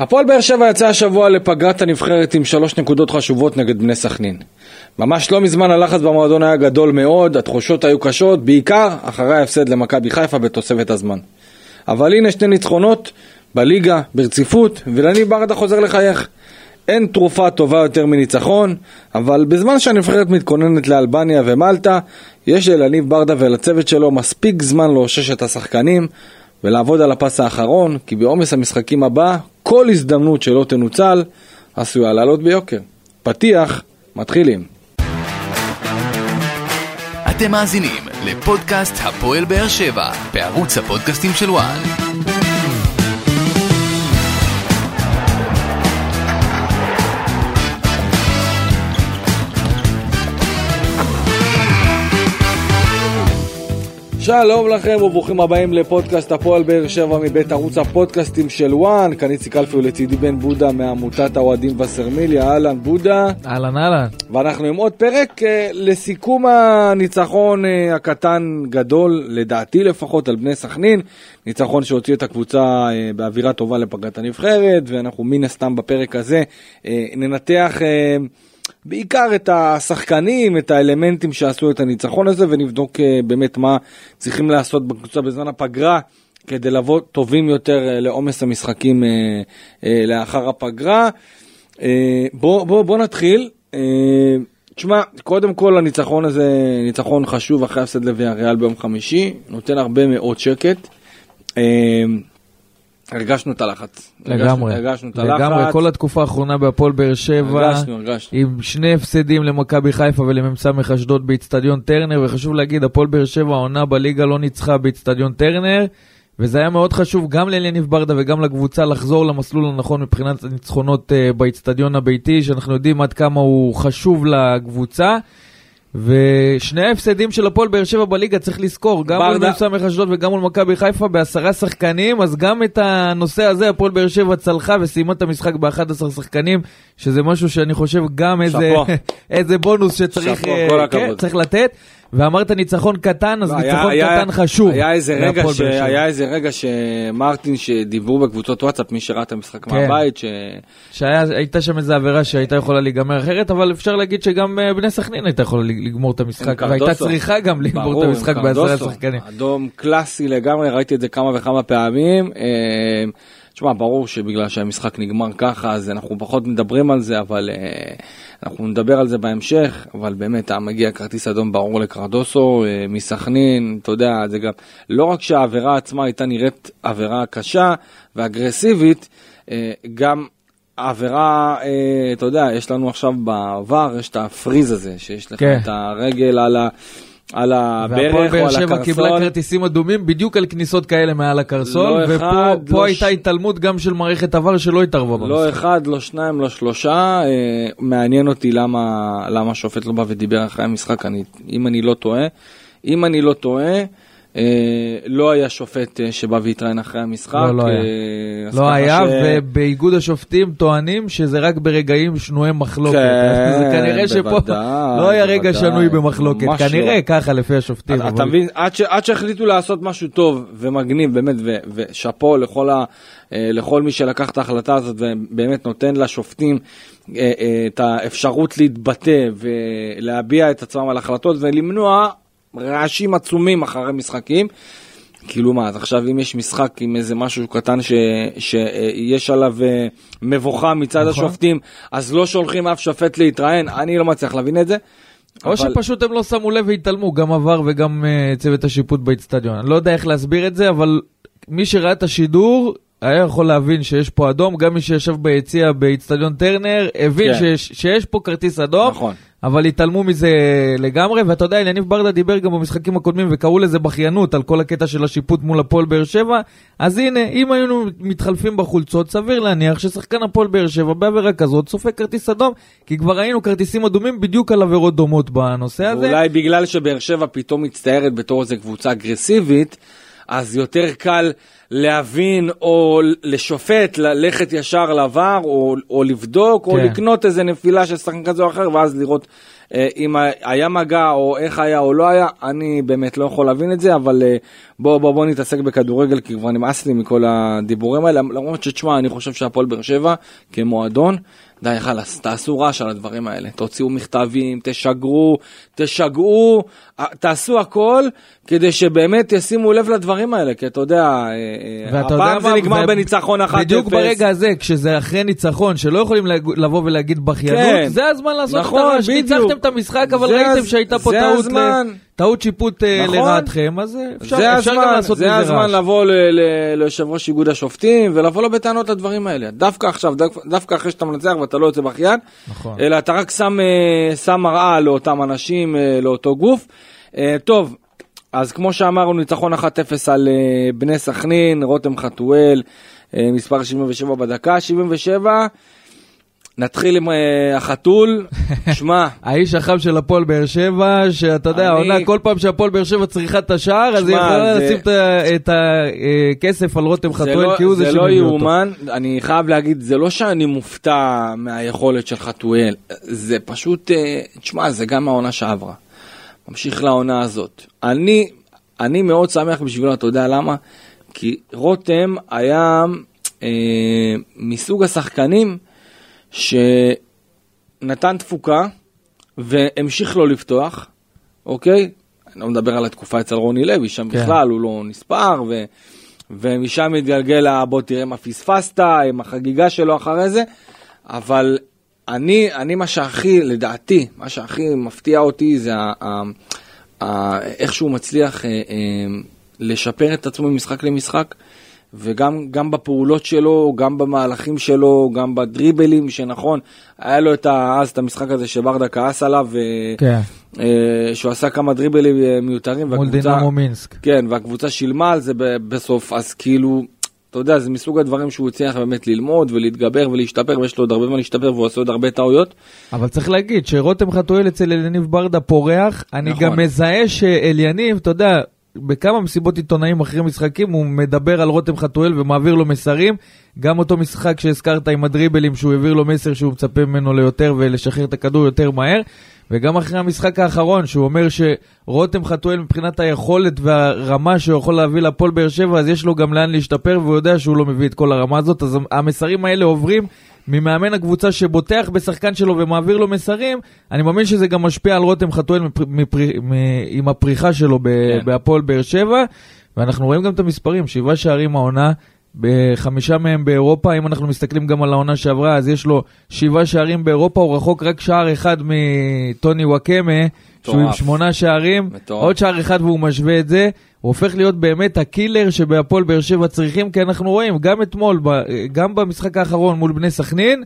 הפועל באר שבע יצא השבוע לפגרת הנבחרת עם שלוש נקודות חשובות נגד בני סכנין. ממש לא מזמן הלחץ במועדון היה גדול מאוד, התחושות היו קשות, בעיקר אחרי ההפסד למכבי חיפה בתוספת הזמן. אבל הנה שני ניצחונות בליגה, ברציפות, ולניב ברדה חוזר לחייך. אין תרופה טובה יותר מניצחון, אבל בזמן שהנבחרת מתכוננת לאלבניה ומלטה, יש ללניב ברדה ולצוות שלו מספיק זמן לאושש את השחקנים ולעבוד על הפס האחרון, כי בעומס המשחקים הבא, כל הזדמנות שלא תנוצל עשויה לעלות ביוקר. פתיח, מתחילים. אתם מאזינים לפודקאסט הפועל באר שבע בערוץ הפודקאסטים של וואן. שלום לכם וברוכים הבאים לפודקאסט הפועל באר שבע מבית ערוץ הפודקאסטים של וואן, כאן איציק אלפי ולצידי בן בודה מעמותת האוהדים וסרמיליה, אהלן בודה. אהלן אהלן. ואנחנו עם עוד פרק אה, לסיכום הניצחון אה, הקטן גדול, לדעתי לפחות, על בני סכנין. ניצחון שהוציא את הקבוצה אה, באווירה טובה לפגרת הנבחרת, ואנחנו מן הסתם בפרק הזה ננתח... בעיקר את השחקנים, את האלמנטים שעשו את הניצחון הזה, ונבדוק אה, באמת מה צריכים לעשות בקבוצה בזמן הפגרה. כדי לבוא טובים יותר אה, לעומס המשחקים אה, לאחר הפגרה. בוא, בוא, בוא נתחיל. תשמע, קודם כל הניצחון הזה, ניצחון חשוב אחרי הפסד לוויאריאל ביום חמישי, נותן הרבה מאוד שקט. הרגשנו את הלחץ. לגמרי. הרגשנו את הלחץ. לגמרי, כל התקופה האחרונה בהפועל באר שבע. הרגשנו, הרגשנו. עם שני הפסדים למכבי חיפה ולמ"ס אשדוד באיצטדיון טרנר, וחשוב להגיד, הפועל באר שבע העונה בליגה לא ניצחה באיצטדיון טרנר, וזה היה מאוד חשוב גם לאליניב ברדה וגם לקבוצה לחזור למסלול הנכון מבחינת הניצחונות uh, באיצטדיון הביתי, שאנחנו יודעים עד כמה הוא חשוב לקבוצה. ושני ההפסדים של הפועל באר שבע בליגה צריך לזכור, גם מול מ"ס אשדוד וגם מול מכבי חיפה בעשרה שחקנים, אז גם את הנושא הזה הפועל באר שבע צלחה וסיימה את המשחק ב-11 שחקנים, שזה משהו שאני חושב גם איזה, איזה בונוס שצריך שפו, uh, כן, צריך לתת. ואמרת ניצחון קטן, אז לא, ניצחון היה, קטן חשוב. היה איזה, רגע ש... היה איזה רגע שמרטין, שדיברו בקבוצות וואטסאפ, מי שראה את המשחק כן. מהבית, ש... שהייתה שם איזו עבירה שהייתה יכולה להיגמר אחרת, אבל אפשר להגיד שגם אה, בני סכנין הייתה יכולה לגמור את המשחק, והייתה צריכה גם לגמור את המשחק בעשרה שחקנים. אדום קלאסי לגמרי, ראיתי את זה כמה וכמה פעמים. אה, תשמע, ברור שבגלל שהמשחק נגמר ככה, אז אנחנו פחות מדברים על זה, אבל uh, אנחנו נדבר על זה בהמשך, אבל באמת, היה מגיע כרטיס אדום ברור לקרדוסו uh, מסכנין, אתה יודע, זה גם, לא רק שהעבירה עצמה הייתה נראית עבירה קשה ואגרסיבית, uh, גם העבירה, uh, אתה יודע, יש לנו עכשיו בעבר, יש את הפריז הזה, שיש לך כן. את הרגל על ה... על הברך או על הקרסול. והפועל באר שבע קיבלה כרטיסים אדומים בדיוק על כניסות כאלה מעל הקרסול, לא ופה לא הייתה ש... התעלמות גם של מערכת עבר שלא התערבה במשחק. לא אחד, לא שניים, לא שלושה. אה, מעניין אותי למה, למה השופט לא בא ודיבר אחרי המשחק, אני, אם אני לא טועה. אם אני לא טועה, לא היה שופט אה, שבא והתראיין אחרי המשחק. לא, לא היה. אה, לא היה. ובאיגוד השופטים טוענים שזה רק ברגעים שנויי מחלוקת. כן, זה כנראה שפה לא היה רגע שנוי במחלוקת, כנראה לא. ככה לפי השופטים. אתה, מבין, עד, שהחליטו לעשות משהו טוב ומגניב, באמת, ו... ושאפו. לכל מי שלקח את ההחלטה הזאת ובאמת נותן לשופטים את האפשרות להתבטא ולהביע את עצמם על החלטות ולמנוע רעשים עצומים אחרי משחקים. כאילו מה, אז עכשיו אם יש משחק עם איזה משהו קטן ש, שיש עליו אה, מבוכה מצד נכון. השופטים, אז לא שולחים אף שופט להתראיין, אני לא מצליח להבין את זה. או אבל... שפשוט הם לא שמו לב והתעלמו, גם עבר וגם uh, צוות השיפוט באצטדיון. אני לא יודע איך להסביר את זה, אבל מי שראה את השידור היה יכול להבין שיש פה אדום, גם מי שישב ביציע באיצטדיון טרנר הבין כן. שיש, שיש פה כרטיס אדום, נכון. אבל התעלמו מזה לגמרי, ואתה יודע, יניב ברדה דיבר גם במשחקים הקודמים וקראו לזה בכיינות על כל הקטע של השיפוט מול הפועל באר שבע, אז הנה, אם היינו מתחלפים בחולצות, סביר להניח ששחקן הפועל באר שבע בעבירה כזאת סופג כרטיס אדום, כי כבר ראינו כרטיסים אדומים בדיוק על עבירות דומות בנושא הזה. אולי בגלל שבאר שבע פתאום מצטיירת בתור איזה קבוצה אגרסיבית, אז יותר קל להבין או לשופט, ללכת ישר לעבר, או, או לבדוק, או כן. לקנות איזה נפילה של שחקן כזה או אחר, ואז לראות אה, אם היה מגע, או איך היה או לא היה, אני באמת לא יכול להבין את זה, אבל אה, בוא, בוא, בוא נתעסק בכדורגל, כי כבר נמאס לי מכל הדיבורים האלה, למרות שתשמע, אני חושב שהפועל באר שבע, כמועדון, די, חלאס, תעשו רעש על הדברים האלה, תוציאו מכתבים, תשגרו, תשגעו, אה, תעשו הכל כדי שבאמת ישימו לב לדברים האלה, כי אתה יודע, אה, אה, ואתה יודע הפעם זה מה, נגמר ו- בניצחון 1-0. בדיוק ברגע הזה, כשזה אחרי ניצחון, שלא יכולים לבוא ולהגיד בכיינות, כן. זה הזמן לעשות את נכון, הרעש. בדיוק. ניצחתם את המשחק, אבל זה ראיתם שהייתה פה זה טעות הזמן. ל- טעות שיפוט אה, נכון. לרעתכם, אז אפשר זה אפשר גם הזמן, לעשות זה מזה הזמן רעש. לבוא ל- ל- ליושב ראש איגוד השופטים ולבוא לו בטענות לדברים האלה. דווקא עכשיו, דווקא- דווקא אחרי שאתה מנצח ואתה לא יוצא בכיין, נכון. אלא אתה רק שם, אה, שם מראה לאותם אנשים, לאותו גוף. טוב, אז כמו שאמרנו, ניצחון 1-0 על אה, בני סכנין, רותם חתואל, אה, מספר 77 בדקה, 77. נתחיל עם אה, החתול, שמע, האיש החם של הפועל באר שבע, שאתה יודע, העונה, כל פעם שהפועל באר שבע צריכה את השער, אז היא יכולה זה- לשים את הכסף על רותם זה חתואל, לא, כי הוא זה זה לא שמביא אותו. יאומן, אני חייב להגיד, זה לא שאני מופתע מהיכולת של חתואל, זה פשוט, תשמע, זה גם העונה שעברה. ממשיך לעונה הזאת. אני, אני מאוד שמח בשבילו, אתה יודע למה? כי רותם היה אה, מסוג השחקנים שנתן תפוקה והמשיך לא לפתוח, אוקיי? אני לא מדבר על התקופה אצל רוני לוי, שם כן. בכלל הוא לא נספר, ו, ומשם התגלגל ה- בוא תראה מה פספסת, עם החגיגה שלו אחרי זה, אבל אני, אני מה שהכי, לדעתי, מה שהכי מפתיע אותי זה ה, ה, ה, איך שהוא מצליח אה, אה, לשפר את עצמו ממשחק למשחק. וגם גם בפעולות שלו, גם במהלכים שלו, גם בדריבלים, שנכון, היה לו את ה, אז את המשחק הזה שברדה כעס עליו, ו- כן, אה, שהוא עשה כמה דריבלים אה, מיותרים, מול והקבוצה, דינמו מינסק. כן, והקבוצה שילמה על זה בסוף, אז כאילו, אתה יודע, זה מסוג הדברים שהוא הצליח באמת ללמוד ולהתגבר ולהשתפר, ויש לו עוד הרבה מה להשתפר והוא עושה עוד הרבה טעויות. אבל צריך להגיד שרותם חתואל אצל אליניב ברדה פורח, אני נכון. גם מזהה שאליניב, אתה יודע, בכמה מסיבות עיתונאים אחרי משחקים הוא מדבר על רותם חתואל ומעביר לו מסרים. גם אותו משחק שהזכרת עם הדריבלים שהוא העביר לו מסר שהוא מצפה ממנו ליותר ולשחרר את הכדור יותר מהר. וגם אחרי המשחק האחרון שהוא אומר שרותם חתואל מבחינת היכולת והרמה שהוא יכול להביא לפועל באר שבע אז יש לו גם לאן להשתפר והוא יודע שהוא לא מביא את כל הרמה הזאת. אז המסרים האלה עוברים ממאמן הקבוצה שבוטח בשחקן שלו ומעביר לו מסרים, אני מאמין שזה גם משפיע על רותם חתואל מפר, מפר, מ, עם הפריחה שלו ב, כן. בהפועל באר שבע, ואנחנו רואים גם את המספרים, שבעה שערים העונה, בחמישה מהם באירופה, אם אנחנו מסתכלים גם על העונה שעברה, אז יש לו שבעה שערים באירופה, הוא רחוק רק שער אחד מטוני וואקמה, שהוא עם. שמונה שערים, מטורף. עוד שער אחד והוא משווה את זה, הוא הופך להיות באמת הקילר שבהפועל באר שבע צריכים, כי אנחנו רואים, גם אתמול, גם במשחק האחרון מול בני סכנין,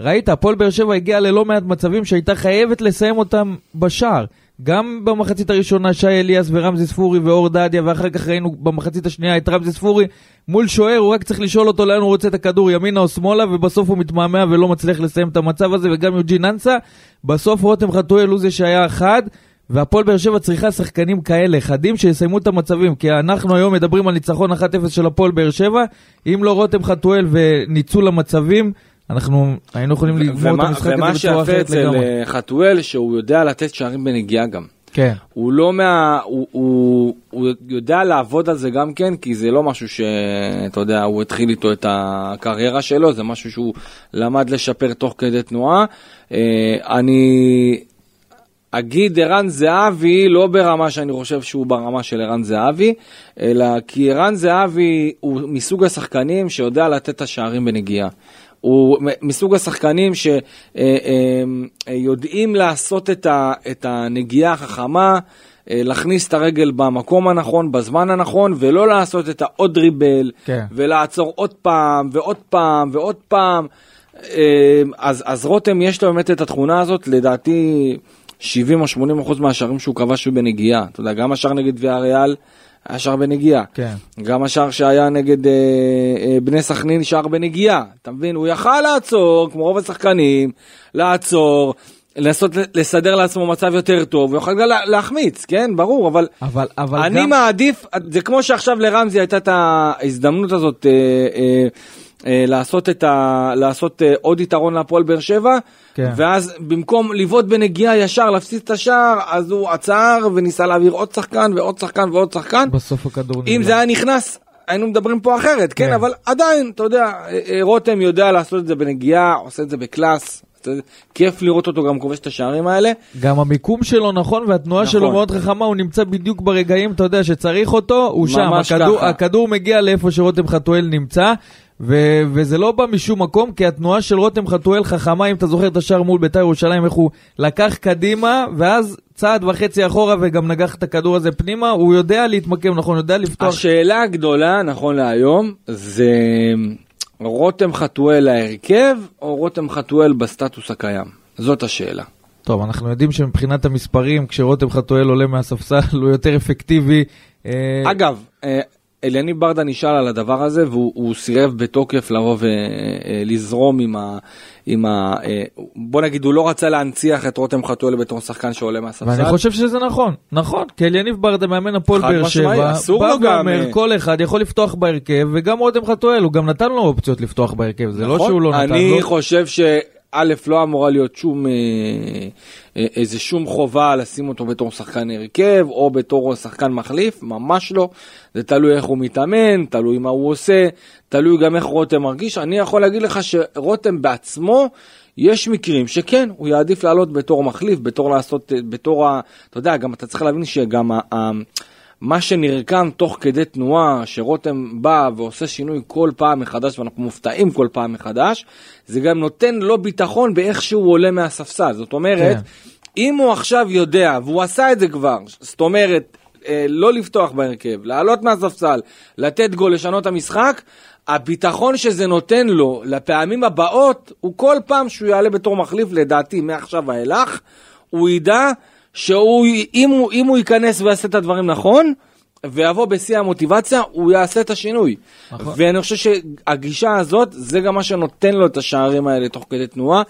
ראית, הפועל באר שבע הגיעה ללא מעט מצבים שהייתה חייבת לסיים אותם בשער. גם במחצית הראשונה שי אליאס ורמזי ספורי ואור דדיה, ואחר כך ראינו במחצית השנייה את רמזי ספורי מול שוער, הוא רק צריך לשאול אותו לאן הוא רוצה את הכדור, ימינה או שמאלה, ובסוף הוא מתמהמה ולא מצליח לסיים את המצב הזה, וגם יוג'ין אנסה. בסוף רותם חתואל הוא זה שהיה חד, והפועל באר שבע צריכה שחקנים כאלה, חדים שיסיימו את המצבים, כי אנחנו היום מדברים על ניצחון 1-0 של הפועל באר שבע, אם לא רותם חתואל וניצול המצבים, אנחנו היינו יכולים לגמור את ומה- המשחק ומה הזה בצורה שיפה אחרת אצל לגמרי. אה, חתואל, שהוא יודע לתת שערים בנגיעה גם. כן. הוא לא מה... הוא, הוא, הוא יודע לעבוד על זה גם כן, כי זה לא משהו שאתה יודע, הוא התחיל איתו את הקריירה שלו, זה משהו שהוא למד לשפר תוך כדי תנועה. אה, אני אגיד ערן זהבי, לא ברמה שאני חושב שהוא ברמה של ערן זהבי, אלא כי ערן זהבי הוא מסוג השחקנים שיודע לתת את השערים בנגיעה. הוא מסוג השחקנים שיודעים לעשות את, ה, את הנגיעה החכמה, אה, להכניס את הרגל במקום הנכון, בזמן הנכון, ולא לעשות את העוד דריבל, כן. ולעצור עוד פעם, ועוד פעם, ועוד פעם. אה, אז, אז רותם יש לו באמת את התכונה הזאת, לדעתי 70 או 80 אחוז מהשערים שהוא כבש הוא בנגיעה. אתה יודע, גם השער נגד ויה ריאל היה שער בנגיעה. כן. גם השער שהיה נגד אה, אה, בני סכנין שער בנגיעה. אתה מבין? הוא יכל לעצור, כמו רוב השחקנים, לעצור. לנסות לסדר לעצמו מצב יותר טוב, הוא יכול גם לה- להחמיץ, כן, ברור, אבל אבל, אבל אני גם... מעדיף, זה כמו שעכשיו לרמזי הייתה את ההזדמנות הזאת אה, אה, לעשות, את ה, לעשות אה, עוד יתרון להפועל באר שבע, כן. ואז במקום לבעוט בנגיעה ישר להפסיד את השער, אז הוא עצר וניסה להעביר עוד שחקן ועוד שחקן ועוד שחקן. בסוף הכדור אם נגמר. זה היה נכנס, היינו מדברים פה אחרת, כן, כן. אבל עדיין, אתה יודע, אה, אה, רותם יודע לעשות את זה בנגיעה, עושה את זה בקלאס, כיף לראות אותו גם כובש את השערים האלה. גם המיקום שלו נכון, והתנועה נכון. שלו מאוד חכמה, הוא נמצא בדיוק ברגעים, אתה יודע, שצריך אותו, הוא שם, הכדור. הכדור מגיע לאיפה שרותם חתואל נמצא, ו- וזה לא בא משום מקום, כי התנועה של רותם חתואל חכמה, אם אתה זוכר את השער מול בית"ר ירושלים, איך הוא לקח קדימה, ואז צעד וחצי אחורה וגם נגח את הכדור הזה פנימה, הוא יודע להתמקם נכון, יודע לפתוח. השאלה הגדולה, נכון להיום, זה רותם חתואל להרכב, או רותם חתואל בסטטוס הקיים? זאת השאלה. טוב, אנחנו יודעים שמבחינת המספרים, כשרותם חתואל עולה מהספסל, הוא יותר אפקטיבי. אה, אגב, אה, אליניב ברדה נשאל על הדבר הזה, והוא הוא סירב בתוקף לבוא ולזרום עם ה... עם ה אה, בוא נגיד, הוא לא רצה להנציח את רותם חתואל בתור שחקן שעולה מהספסל. ואני חושב שזה נכון, נכון, כי אליניב ברדה מאמן הפועל באר שבע, בא לו גם, ואומר, אה, כל אחד יכול לפתוח בהרכב, וגם רותם חתואל, הוא גם נתן לו אופציות לפתוח בהרכב, זה לא נכון? שהוא לא נתן אני לו. חושב שא' לא אמורה להיות שום, אה, אה, איזה שום חובה לשים אותו בתור שחקן הרכב או בתור שחקן מחליף, ממש לא. זה תלוי איך הוא מתאמן, תלוי מה הוא עושה, תלוי גם איך רותם מרגיש. אני יכול להגיד לך שרותם בעצמו, יש מקרים שכן, הוא יעדיף לעלות בתור מחליף, בתור לעשות, אה, בתור ה... אתה יודע, גם אתה צריך להבין שגם ה... מה שנרקם תוך כדי תנועה, שרותם בא ועושה שינוי כל פעם מחדש, ואנחנו מופתעים כל פעם מחדש, זה גם נותן לו ביטחון באיך שהוא עולה מהספסל. זאת אומרת, כן. אם הוא עכשיו יודע, והוא עשה את זה כבר, זאת אומרת, אה, לא לפתוח בהרכב, לעלות מהספסל, לתת גול, לשנות את המשחק, הביטחון שזה נותן לו לפעמים הבאות, הוא כל פעם שהוא יעלה בתור מחליף, לדעתי, מעכשיו ואילך, הוא ידע שהוא, אם הוא, אם הוא ייכנס ויעשה את הדברים נכון, ויבוא בשיא המוטיבציה, הוא יעשה את השינוי. נכון. ואני חושב שהגישה הזאת, זה גם מה שנותן לו את השערים האלה תוך כדי תנועה,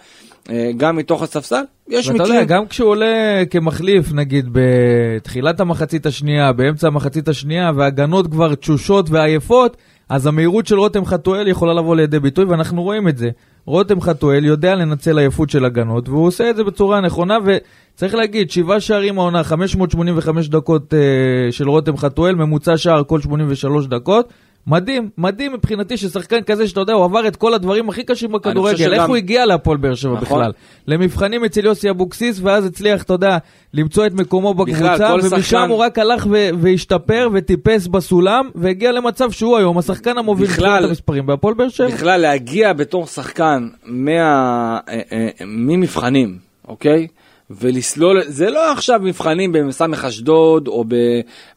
אה, גם מתוך הספסל. יש ואתה מקרים... יודע, גם כשהוא עולה כמחליף, נגיד בתחילת המחצית השנייה, באמצע המחצית השנייה, והגנות כבר תשושות ועייפות, אז המהירות של רותם חתואל יכולה לבוא לידי ביטוי, ואנחנו רואים את זה. רותם חתואל יודע לנצל עייפות של הגנות, והוא עושה את זה בצורה נכונה, וצריך להגיד, שבעה שערים העונה, 585 דקות אה, של רותם חתואל, ממוצע שער כל 83 דקות. מדהים, מדהים מבחינתי ששחקן כזה שאתה יודע, הוא עבר את כל הדברים הכי קשים בכדורגל, איך הוא הגיע להפועל באר שבע נכון. בכלל? למבחנים אצל יוסי אבוקסיס, ואז הצליח, אתה יודע, למצוא את מקומו בקבוצה, ומשם שחקן- הוא רק הלך ו- והשתפר וטיפס בסולם, והגיע למצב שהוא היום השחקן המוביל בכלל- המספרים בהפועל באר שבע. בכלל להגיע בתור שחקן מה, אה, אה, ממבחנים, אוקיי? ולסלול, זה לא עכשיו מבחנים במ.ס. אשדוד, או, ב,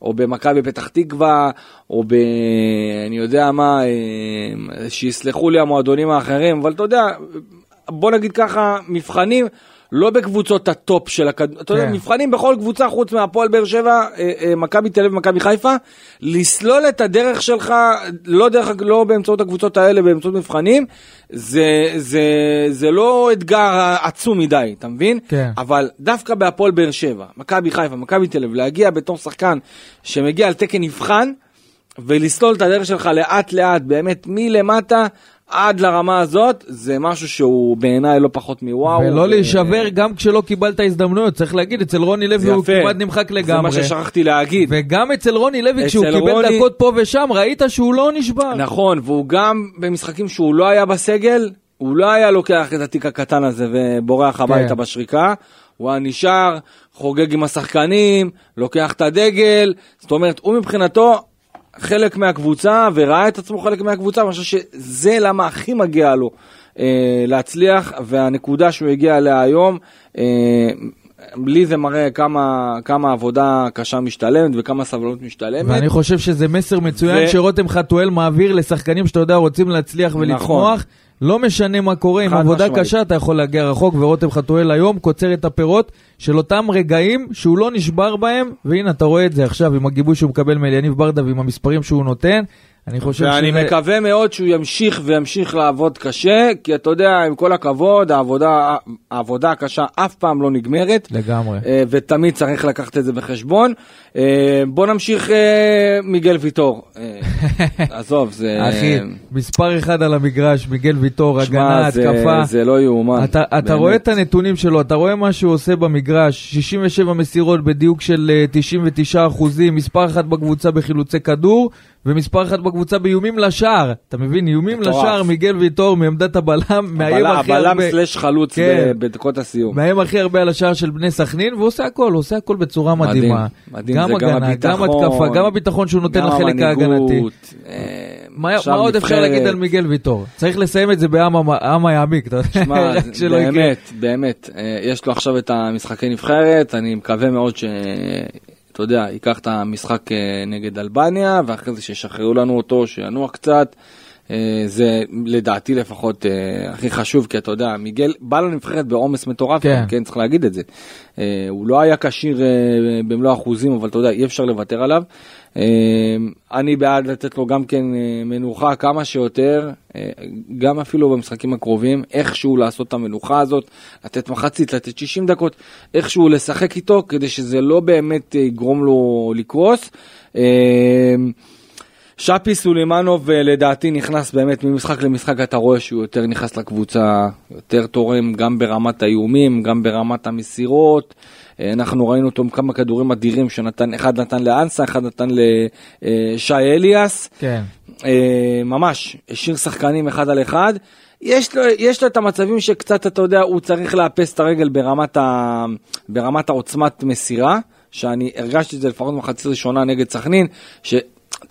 או במכבי פתח תקווה, או ב... אני יודע מה, אה, שיסלחו לי המועדונים האחרים, אבל אתה יודע, בוא נגיד ככה, מבחנים לא בקבוצות הטופ של הכדור, אתה יודע, כן. מבחנים בכל קבוצה חוץ מהפועל באר שבע, אה, אה, מכבי תל אביב ומכבי חיפה, לסלול את הדרך שלך, לא, דרך, לא באמצעות הקבוצות האלה, באמצעות מבחנים, זה, זה, זה לא אתגר עצום מדי, אתה מבין? כן. אבל דווקא בהפועל באר שבע, מכבי חיפה, מכבי תל אביב, להגיע בתור שחקן שמגיע על תקן נבחן, ולסלול את הדרך שלך לאט לאט, באמת מלמטה עד לרמה הזאת, זה משהו שהוא בעיניי לא פחות מוואו. ולא ו- להישבר גם כשלא קיבלת הזדמנויות, צריך להגיד, אצל רוני לוי זה הוא. כמעט נמחק זה לגמרי. מה ששכחתי להגיד. וגם אצל רוני לוי, כשהוא קיבל רוני- דקות פה ושם, ראית שהוא לא נשבר. נכון, והוא גם במשחקים שהוא לא היה בסגל, הוא לא היה לוקח את התיק הקטן הזה ובורח הביתה בשריקה, הוא היה נשאר, חוגג עם השחקנים, לוקח את הדגל, זאת אומרת, הוא מבחינתו חלק מהקבוצה וראה את עצמו חלק מהקבוצה, ואני חושב שזה למה הכי מגיע לו אה, להצליח, והנקודה שהוא הגיע אליה היום, אה, לי זה מראה כמה, כמה עבודה קשה משתלמת וכמה סבלנות משתלמת. ואני חושב שזה מסר מצוין ו- שרותם חתואל מעביר לשחקנים שאתה יודע רוצים להצליח ולצמוח. לא משנה מה קורה, עם עבודה משמעית. קשה אתה יכול להגיע רחוק, ורותם חתואל היום קוצר את הפירות של אותם רגעים שהוא לא נשבר בהם, והנה אתה רואה את זה עכשיו עם הגיבוי שהוא מקבל מאליניב ברדה ועם המספרים שהוא נותן. אני חושב ואני שזה... מקווה מאוד שהוא ימשיך וימשיך לעבוד קשה, כי אתה יודע, עם כל הכבוד, העבודה, העבודה הקשה אף פעם לא נגמרת. לגמרי. אה, ותמיד צריך לקחת את זה בחשבון. אה, בוא נמשיך אה, מיגל ויטור. עזוב, זה... אחי, מספר אחד על המגרש, מיגל ויטור, שמע, הגנה, זה- התקפה. זה לא יאומן. אתה, אתה באמת. רואה את הנתונים שלו, אתה רואה מה שהוא עושה במגרש, 67 מסירות בדיוק של אה, 99 אחוזים, מספר אחת בקבוצה בחילוצי כדור, ומספר אחת בקבוצה באיומים לשער. אתה מבין, איומים. לשער, מיגל ויטור מעמדת הבלם, מאיים הבלם- הכי הבלם הרבה, סלש חלוץ כן. בדקות הסיום. מאיים הכי הרבה על השער של בני סכנין, והוא עושה הכל, הוא עושה הכל בצורה מדהים, מדהימה. מדהים, גם הגנה, גם הביטחון, התקפה, גם הביטחון שהוא נותן לחלק ההגנתי. אה, מה, מה עוד אפשר. להגיד על מיגל ויטור? צריך לסיים את זה בעם היעמיק, אתה יודע, רק שלא יקרה. באמת, באמת, אה, יש לו עכשיו את המשחקי נבחרת, אני מקווה מאוד ש... אתה יודע, ייקח את המשחק אה, נגד אלבניה, ואחרי זה שישחררו לנו אותו, שינוח קצת. אה, זה לדעתי לפחות אה, הכי חשוב, כי אתה יודע, מיגל בא לנבחרת בעומס מטורף, כן. כן, צריך להגיד את זה. הוא לא היה כשיר במלוא האחוזים, אבל אתה יודע, אי אפשר לוותר עליו. אה, אני בעד לתת לו גם כן אה, מנוחה כמה שיותר, אה, גם אפילו במשחקים הקרובים, איכשהו לעשות את המנוחה הזאת, לתת מחצית, לתת 60 דקות, איכשהו לשחק איתו, כדי שזה לא באמת אה, יגרום לו לקרוס. אה, שפי סולימנוב אה, לדעתי נכנס באמת ממשחק למשחק, אתה רואה שהוא יותר נכנס לקבוצה, יותר תורם גם ברמת האיומים, גם ברמת המסירות. אה, אנחנו ראינו אותו עם כמה כדורים אדירים שנתן, אחד נתן לאנסה, אחד נתן לשי אליאס. כן. אה, ממש, השאיר שחקנים אחד על אחד. יש לו, יש לו את המצבים שקצת, אתה יודע, הוא צריך לאפס את הרגל ברמת, ה, ברמת העוצמת מסירה, שאני הרגשתי את זה לפחות במחצית ראשונה נגד סכנין,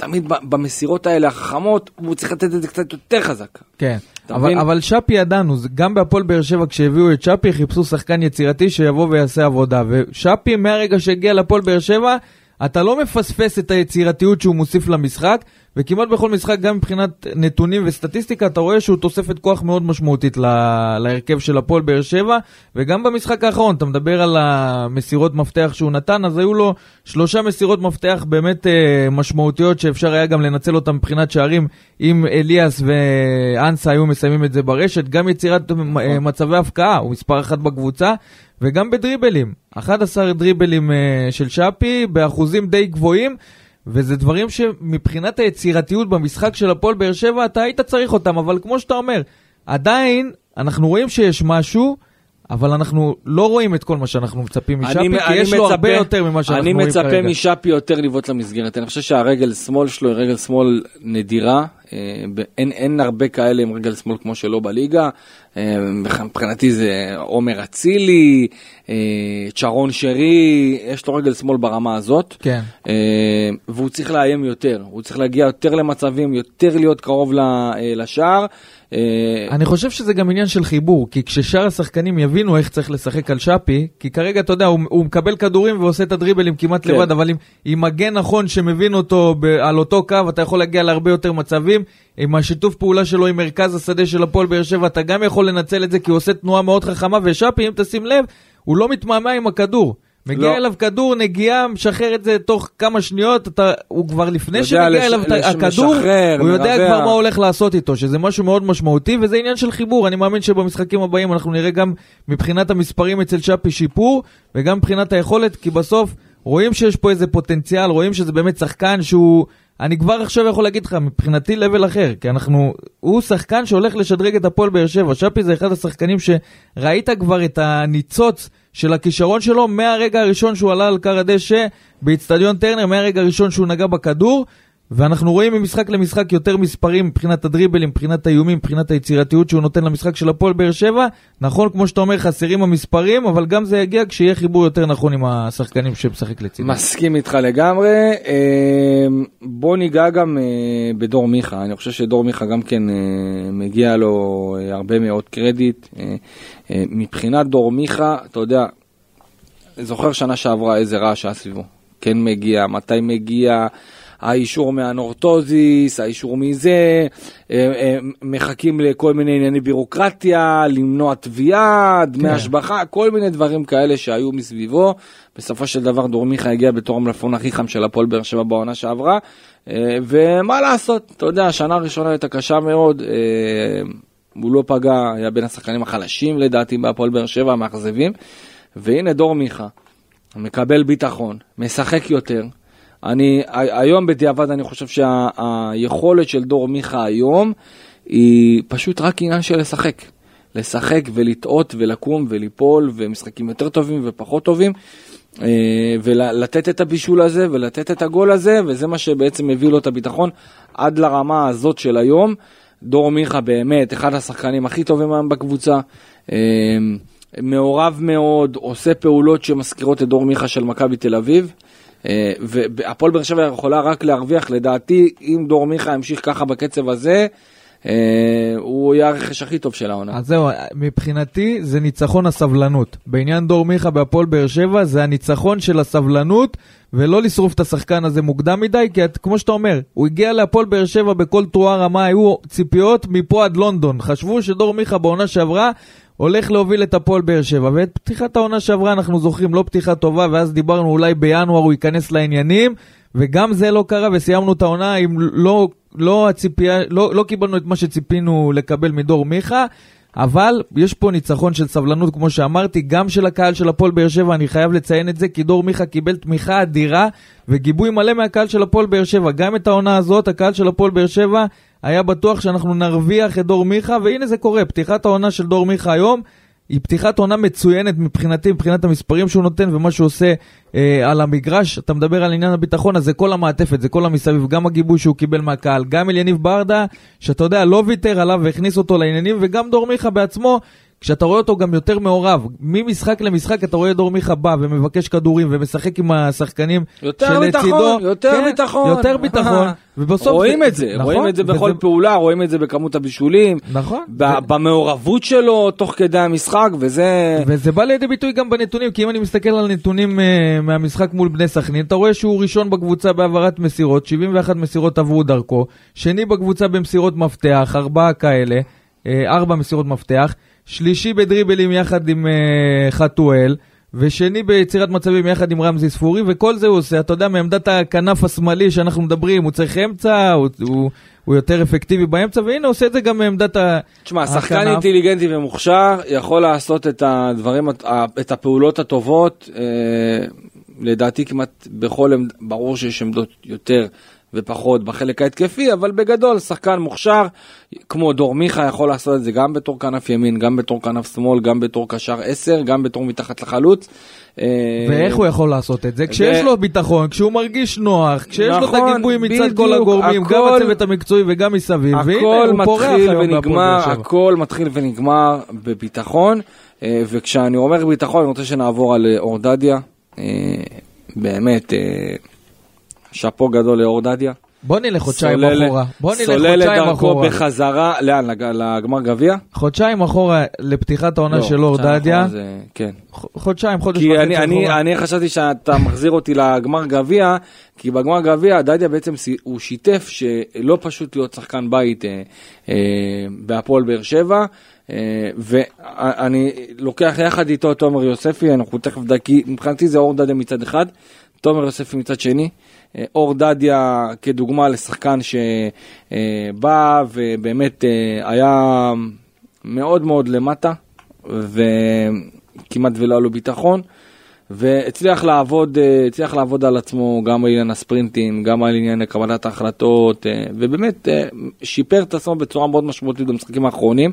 ב- במסירות האלה החכמות, הוא צריך לתת את זה קצת יותר חזק. כן, אבל, מבין? אבל שפי ידענו, גם בהפועל באר שבע כשהביאו את שפי חיפשו שחקן יצירתי שיבוא ויעשה עבודה, ושפי מהרגע שהגיע לפועל באר שבע, אתה לא מפספס את היצירתיות שהוא מוסיף למשחק, וכמעט בכל משחק, גם מבחינת נתונים וסטטיסטיקה, אתה רואה שהוא תוספת כוח מאוד משמעותית לה, להרכב של הפועל באר שבע, וגם במשחק האחרון, אתה מדבר על המסירות מפתח שהוא נתן, אז היו לו שלושה מסירות מפתח באמת אה, משמעותיות שאפשר היה גם לנצל אותם מבחינת שערים, אם אליאס ואנסה היו מסיימים את זה ברשת, גם יצירת אה, מצבי הפקעה, הוא מספר אחת בקבוצה, וגם בדריבלים, 11 דריבלים אה, של שפי, באחוזים די גבוהים. וזה דברים שמבחינת היצירתיות במשחק של הפועל באר שבע, אתה היית צריך אותם, אבל כמו שאתה אומר, עדיין אנחנו רואים שיש משהו, אבל אנחנו לא רואים את כל מה שאנחנו מצפים משאפי, אני- כי אני יש לו מצפה- הרבה יותר ממה שאנחנו אני רואים מצפה כרגע. משאפי יותר לבעוט למסגרת. אני חושב שהרגל שמאל שלו היא רגל שמאל נדירה. אה, אין, אין הרבה כאלה עם רגל שמאל כמו שלו בליגה. אה, מבחינתי זה עומר אצילי, אה, צ'רון שרי, יש לו רגל שמאל ברמה הזאת. כן. והוא צריך לאיים יותר, הוא צריך להגיע יותר למצבים, יותר להיות קרוב לשער. אה, אני חושב שזה גם עניין של חיבור, כי כששאר השחקנים יבינו איך צריך לשחק על שפי, כי כרגע, אתה יודע, הוא, הוא מקבל כדורים ועושה את הדריבלים כמעט כן. לבד, אבל עם, עם מגן נכון שמבין אותו ב, על אותו קו, אתה יכול להגיע להרבה יותר מצבים. עם השיתוף פעולה שלו עם מרכז השדה של הפועל באר שבע, אתה גם יכול לנצל את זה, כי הוא עושה תנועה מאוד חכמה, ושפי, אם תשים לב, הוא לא מתמהמה עם הכדור. מגיע לא. אליו כדור, נגיעה, משחרר את זה תוך כמה שניות, אתה, הוא כבר לפני שמגיע לש- אליו את לש- הכדור, משחרר, הוא יודע מרווח. כבר מה הולך לעשות איתו, שזה משהו מאוד משמעותי, וזה עניין של חיבור. אני מאמין שבמשחקים הבאים אנחנו נראה גם מבחינת המספרים אצל שפי שיפור, וגם מבחינת היכולת, כי בסוף רואים שיש פה איזה פוטנציאל, רואים שזה באמת שחקן שהוא... אני כבר עכשיו יכול להגיד לך, מבחינתי לבל אחר, כי אנחנו... הוא שחקן שהולך לשדרג את הפועל באר שבע. שפי זה אחד השחקנים שראית כבר את הניצוץ של הכישרון שלו מהרגע הראשון שהוא עלה על כר הדשא באיצטדיון טרנר, מהרגע הראשון שהוא נגע בכדור, ואנחנו רואים ממשחק למשחק יותר מספרים מבחינת הדריבלים, מבחינת האיומים, מבחינת היצירתיות שהוא נותן למשחק של הפועל באר שבע. נכון, כמו שאתה אומר, חסרים המספרים, אבל גם זה יגיע כשיהיה חיבור יותר נכון עם השחקנים שמשחק לצידם. מסכים איתך לגמרי. אה, בוא ניגע גם אה, בדור מיכה, אני חושב שדור מיכה גם כן אה, מגיע לו הרבה מאוד קרדיט. מבחינת דור מיכה, אתה יודע, זוכר שנה שעברה איזה רעש היה סביבו. כן מגיע, מתי מגיע, האישור מהנורטוזיס, האישור מזה, אה, אה, מחכים לכל מיני ענייני בירוקרטיה, למנוע תביעה, דמי כן. השבחה, כל מיני דברים כאלה שהיו מסביבו. בסופו של דבר דור מיכה הגיע בתור המלפון הכי חם של הפועל באר שבע בעונה שעברה, אה, ומה לעשות, אתה יודע, השנה הראשונה הייתה קשה מאוד. הוא לא פגע, היה בין השחקנים החלשים לדעתי בהפועל באר שבע, המאכזבים. והנה דור מיכה, מקבל ביטחון, משחק יותר. אני, היום בדיעבד אני חושב שהיכולת של דור מיכה היום היא פשוט רק עניין של לשחק. לשחק ולטעות ולקום וליפול ומשחקים יותר טובים ופחות טובים אה, ולתת את הבישול הזה ולתת את הגול הזה וזה מה שבעצם מביא לו את הביטחון עד לרמה הזאת של היום. דור מיכה באמת אחד השחקנים הכי טובים היום בקבוצה. אה, מעורב מאוד, עושה פעולות שמזכירות את דור מיכה של מכבי תל אביב. אה, והפועל באר שבע יכולה רק להרוויח, לדעתי, אם דור מיכה ימשיך ככה בקצב הזה, אה, הוא יהיה הרכש הכי טוב של העונה. אז זהו, מבחינתי זה ניצחון הסבלנות. בעניין דור מיכה בהפועל באר שבע זה הניצחון של הסבלנות, ולא לשרוף את השחקן הזה מוקדם מדי, כי את, כמו שאתה אומר, הוא הגיע להפועל באר שבע בכל תרועה רמה, היו ציפיות מפה עד לונדון. חשבו שדור מיכה בעונה שעברה הולך להוביל את הפועל באר שבע, ואת פתיחת העונה שעברה אנחנו זוכרים, לא פתיחה טובה, ואז דיברנו אולי בינואר הוא ייכנס לעניינים, וגם זה לא קרה, וסיימנו את העונה עם לא, לא הציפייה, לא, לא קיבלנו את מה שציפינו לקבל מדור מיכה. אבל יש פה ניצחון של סבלנות, כמו שאמרתי, גם של הקהל של הפועל באר שבע, אני חייב לציין את זה, כי דור מיכה קיבל תמיכה אדירה וגיבוי מלא מהקהל של הפועל באר שבע. גם את העונה הזאת, הקהל של הפועל באר שבע היה בטוח שאנחנו נרוויח את דור מיכה, והנה זה קורה. פתיחת העונה של דור מיכה היום היא פתיחת עונה מצוינת מבחינתי, מבחינת המספרים שהוא נותן ומה שהוא עושה אה, על המגרש. אתה מדבר על עניין הביטחון, אז זה כל המעטפת, זה כל המסביב, גם הגיבוי שהוא קיבל מהקהל, גם אליניב ברדה, שאתה יודע, לא ויתר עליו והכניס אותו לעניינים, וגם דור מיכה בעצמו. כשאתה רואה אותו גם יותר מעורב, ממשחק למשחק אתה רואה דור מיכה בא ומבקש כדורים ומשחק עם השחקנים יותר. ביטחון, יותר כן, ביטחון. יותר ביטחון, ובסוף רואים את זה, נכון, רואים את זה בכל וזה- פעולה, רואים את זה בכמות הבישולים, נכון. ב- ו- במעורבות שלו תוך כדי המשחק, וזה... וזה בא לידי ביטוי גם בנתונים, כי אם אני מסתכל על נתונים uh, מהמשחק מול בני סכנין, אתה רואה שהוא ראשון בקבוצה בהעברת מסירות, 71 מסירות עברו דרכו, שני בקבוצה במסירות מפתח, ארבעה כאלה, uh, ארבע מסירות מפתח, שלישי בדריבלים יחד עם uh, חתואל, ושני ביצירת מצבים יחד עם רמזי ספורי, וכל זה הוא עושה, אתה יודע, מעמדת הכנף השמאלי שאנחנו מדברים, הוא צריך אמצע, הוא, הוא, הוא יותר אפקטיבי באמצע, והנה הוא עושה את זה גם מעמדת ה... תשמע, שחקן הכנף. אינטליגנטי ומוכשר יכול לעשות את הדברים, את הפעולות הטובות, אה, לדעתי כמעט בכל עמד, ברור שיש עמדות יותר ופחות בחלק ההתקפי, אבל בגדול שחקן מוכשר, כמו דור מיכה יכול לעשות את זה גם בתור כנף ימין, גם בתור כנף שמאל, גם בתור קשר 10, גם בתור מתחת לחלוץ. אה, ואיך הוא יכול לעשות את זה? כשיש ו- לו ביטחון, כשהוא מרגיש נוח, כשיש לו את נכון, הגיבוי מצד כל הגורמים, גם הצוות המקצועי וגם מסביב, והנה הוא פורח היום ונגמר. הכל מתחיל ונגמר בביטחון, אה, וכשאני אומר ביטחון אני רוצה שנעבור על אה, אור דדיה, אה, באמת, שאפו גדול לאור דדיה. בוא נלך חודשיים סולל- אחורה, בוא נלך סולל את חודשיים דרכו אחורה. בחזרה, לאן? לג- לגמר גביע? חודשיים אחורה לפתיחת העונה לא, של אור דדיה, אחורה זה- כן. חודשיים, חודש וחצי אני, אני, אחורה. אני חשבתי שאתה מחזיר אותי לגמר גביע, כי בגמר גביע דדיה בעצם הוא שיתף שלא פשוט להיות שחקן בית אה, אה, בהפועל באר שבע, אה, ואני לוקח יחד איתו את תומר יוספי, אנחנו תכף דקי, מבחינתי זה אור דדיה מצד אחד, תומר יוספי מצד שני. אה, אור דדיה כדוגמה לשחקן שבא ובאמת אה, היה מאוד מאוד למטה וכמעט ולא היה לו ביטחון והצליח לעבוד, אה, הצליח לעבוד על עצמו גם בעניין הספרינטים, גם על עניין קבלת ההחלטות ובאמת שיפר את עצמו בצורה מאוד משמעותית במשחקים האחרונים.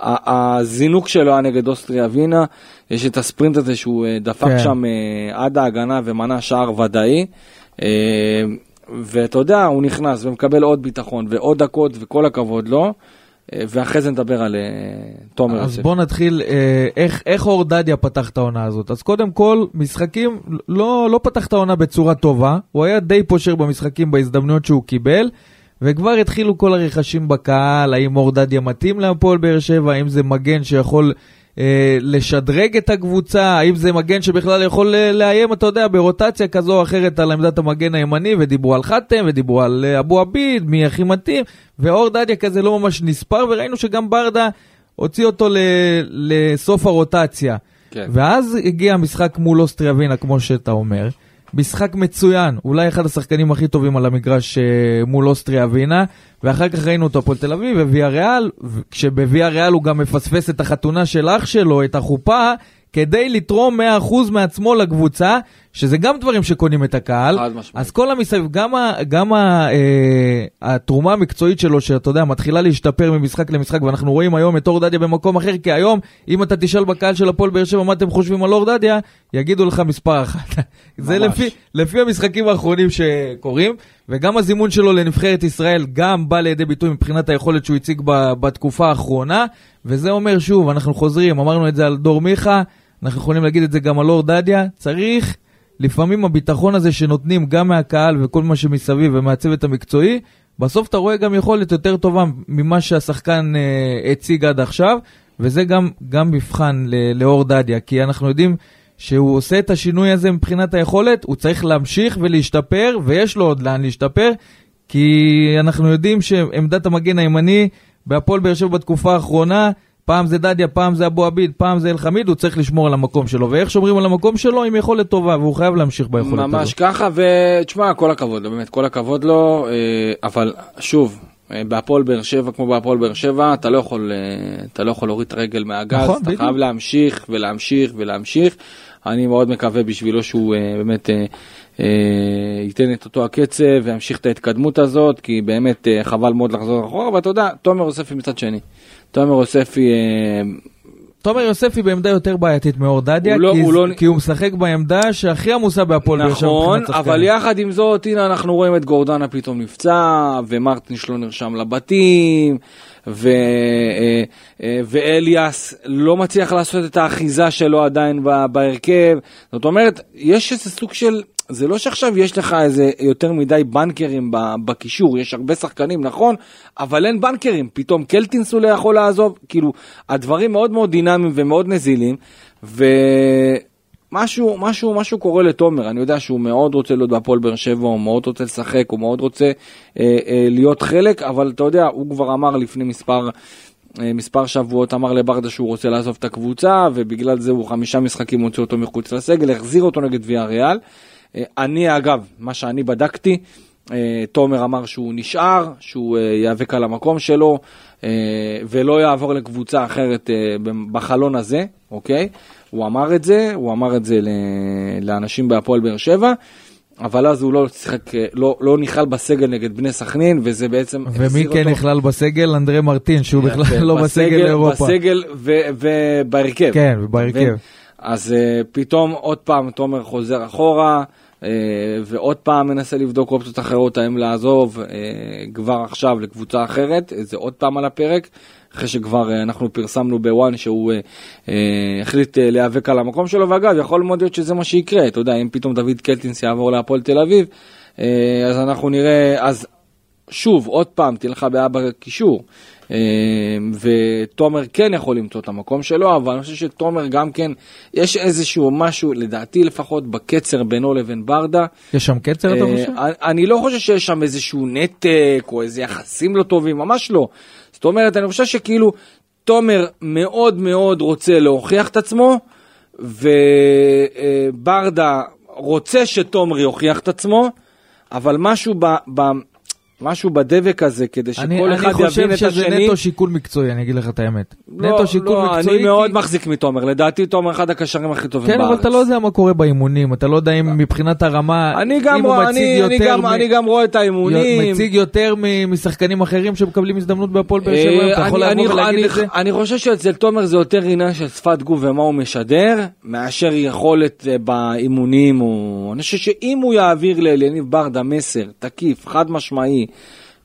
הזינוק שלו היה נגד אוסטריה ווינה, יש את הספרינט הזה שהוא דפק כן. שם עד ההגנה ומנע שער ודאי. אה, ואתה יודע, הוא נכנס ומקבל עוד ביטחון ועוד דקות וכל הכבוד לו. אה, ואחרי זה נדבר על אה, תומר אז. בוא נתחיל, איך, איך אור דדיה פתח את העונה הזאת. אז קודם כל, משחקים, לא, לא פתח את העונה בצורה טובה, הוא היה די פושר במשחקים בהזדמנויות שהוא קיבל, וכבר התחילו כל הרכשים בקהל, האם אור דדיה מתאים להפועל באר שבע, האם זה מגן שיכול לשדרג את הקבוצה, האם זה מגן שבכלל יכול אה, לאיים, אתה יודע, ברוטציה כזו או אחרת על עמדת המגן הימני, ודיברו על חתם, ודיברו על אה, אבו עביד, מי הכי מתאים, ואור דדיה כזה לא ממש נספר, וראינו שגם ברדה הוציא אותו לסוף הרוטציה. כן. ואז הגיע המשחק מול אוסטריה ווינה, כמו שאתה אומר. משחק מצוין, אולי אחד השחקנים הכי טובים על המגרש אה, מול אוסטריה ווינה, ואחר כך ראינו אותו הפועל תל אביב וויה ריאל, כשבוויה ריאל הוא גם מפספס את החתונה של אח שלו, את החופה, כדי לתרום 100% מעצמו לקבוצה, שזה גם דברים שקונים את הקהל. אז כל המסביב, גם, ה, גם ה, אה, התרומה המקצועית שלו, שאתה יודע, מתחילה להשתפר ממשחק למשחק, ואנחנו רואים היום את אור דדיה במקום אחר, כי היום, אם אתה תשאל בקהל של הפועל באר שבע מה אתם חושבים על אור דדיה, יגידו לך מספר אחת. זה. לפי, לפי המשחקים האחרונים שקורים, וגם הזימון שלו לנבחרת ישראל גם בא לידי ביטוי מבחינת היכולת שהוא הציג ב, בתקופה האחרונה, וזה אומר שוב, אנחנו חוזרים, אמרנו את זה על דור מיכה, אנחנו יכולים להגיד את זה גם על אור דדיה, צריך לפעמים הביטחון הזה שנותנים גם מהקהל וכל מה שמסביב ומהצוות המקצועי, בסוף אתה רואה גם יכולת יותר טובה ממה שהשחקן אה, הציג עד עכשיו, וזה גם, גם מבחן לאור דדיה, כי אנחנו יודעים שהוא עושה את השינוי הזה מבחינת היכולת, הוא צריך להמשיך ולהשתפר, ויש לו עוד לאן להשתפר, כי אנחנו יודעים שעמדת המגן הימני בהפועל באר שבע בתקופה האחרונה, פעם זה דדיה, פעם זה אבו עביד, פעם זה אלחמיד, הוא צריך לשמור על המקום שלו. ואיך שומרים על המקום שלו? עם יכולת טובה, והוא חייב להמשיך ביכולת הזאת. ממש ככה, ותשמע, כל הכבוד לו, באמת, כל הכבוד לו, אה, אבל שוב, אה, בהפועל באר שבע, כמו בהפועל באר שבע, אתה לא יכול, אה, אתה לא יכול להוריד את הרגל מהגז, נכון, אתה בדיוק. חייב להמשיך ולהמשיך ולהמשיך. אני מאוד מקווה בשבילו שהוא באמת ייתן את אותו הקצב וימשיך את ההתקדמות הזאת, כי באמת חבל מאוד לחזור אחורה, ואתה יודע, תומר יוספי מצד שני. תומר יוספי, אה, תומר יוספי בעמדה יותר בעייתית מאור דדיה, הוא לא- כי, הוא לא- כי הוא משחק בעמדה שהכי עמוסה בהפועל באר שבע נכון, אבל. יחד עם זאת, הנה אנחנו רואים את גורדנה פתאום נפצע, ומרטינש לא נרשם לבתים, ו, אה, אה, ואליאס לא מצליח לעשות את האחיזה שלו עדיין בהרכב. זאת אומרת, יש איזה סוג של... זה לא שעכשיו יש לך איזה יותר מדי בנקרים בקישור, יש הרבה שחקנים, נכון, אבל אין בנקרים, פתאום קלטינס אולי יכול לעזוב, כאילו, הדברים מאוד מאוד דינמיים ומאוד נזילים, ו... משהו, משהו, קורה לתומר, אני יודע שהוא מאוד רוצה להיות בהפועל באר שבע, הוא מאוד רוצה לשחק, הוא מאוד רוצה אה, אה, להיות חלק, אבל אתה יודע, הוא כבר אמר לפני מספר, אה, מספר שבועות, אמר לברדה שהוא רוצה לעזוב את הקבוצה, ובגלל זה הוא חמישה משחקים הוציא אותו מחוץ לסגל, החזיר אותו נגד ויה ריאל. אה, אני אגב, מה שאני בדקתי, אה, תומר אמר שהוא נשאר, שהוא אה, ייאבק על המקום שלו, אה, ולא יעבור לקבוצה אחרת אה, בחלון הזה, אוקיי? הוא אמר את זה, הוא אמר את זה לאנשים בהפועל באר שבע, אבל אז הוא לא שיחק, אה, לא, לא נכלל בסגל נגד בני סכנין, וזה בעצם... ומי כן אותו- נכלל בסגל? אנדרי מרטין, שהוא בכלל לא בסגל לאירופה. בסגל ו- ובהרכב. כן, ובהרכב. ו- אז uh, פתאום עוד פעם תומר חוזר אחורה, uh, ועוד פעם מנסה לבדוק אופציות אחרות, האם לעזוב uh, כבר עכשיו לקבוצה אחרת, זה עוד פעם על הפרק, אחרי שכבר uh, אנחנו פרסמנו בוואן שהוא החליט להיאבק על המקום שלו, ואגב, יכול מאוד להיות שזה מה שיקרה, אתה יודע, אם פתאום דוד קלטינס יעבור להפועל תל אביב, אז אנחנו נראה, אז שוב, עוד פעם, תהיה לך בעיה בקישור. אה, ותומר כן יכול למצוא את המקום שלו, אבל אני חושב שתומר גם כן, יש איזשהו משהו, לדעתי לפחות, בקצר בינו לבין ברדה. יש שם קצר, אתה אה, חושב? אני לא חושב שיש שם איזשהו נתק, או איזה יחסים לא טובים, ממש לא. זאת אומרת, אני חושב שכאילו, תומר מאוד מאוד רוצה להוכיח את עצמו, וברדה רוצה שתומר יוכיח את עצמו, אבל משהו ב... ב משהו בדבק הזה, כדי שכל אני, אחד אני חושב יבין את שזה השני. נטו שיקול מקצועי, אני אגיד לך את האמת. לא, נטו שיקול לא, מקצועי. אני מאוד כי... מחזיק מתומר, לדעתי תומר אחד הקשרים הכי טובים כן, בארץ. אבל אתה לא יודע מה קורה באימונים, אתה לא יודע אם מבחינת הרמה, אני גם, אם הוא מציג אני, אני, יותר גם, מ- אני גם רואה את האימונים. מציג יותר משחקנים אחרים שמקבלים הזדמנות בהפועל באר שבע, אה, אתה יכול אני- לבוא אני- ולהגיד אני- את זה? אני חושב שאצל תומר זה יותר עניין של שפת גוף ומה הוא משדר, מאשר יכולת אה, באימונים. אני חושב שאם הוא יעביר לאליניב ברדה מסר תקיף, חד משמעי,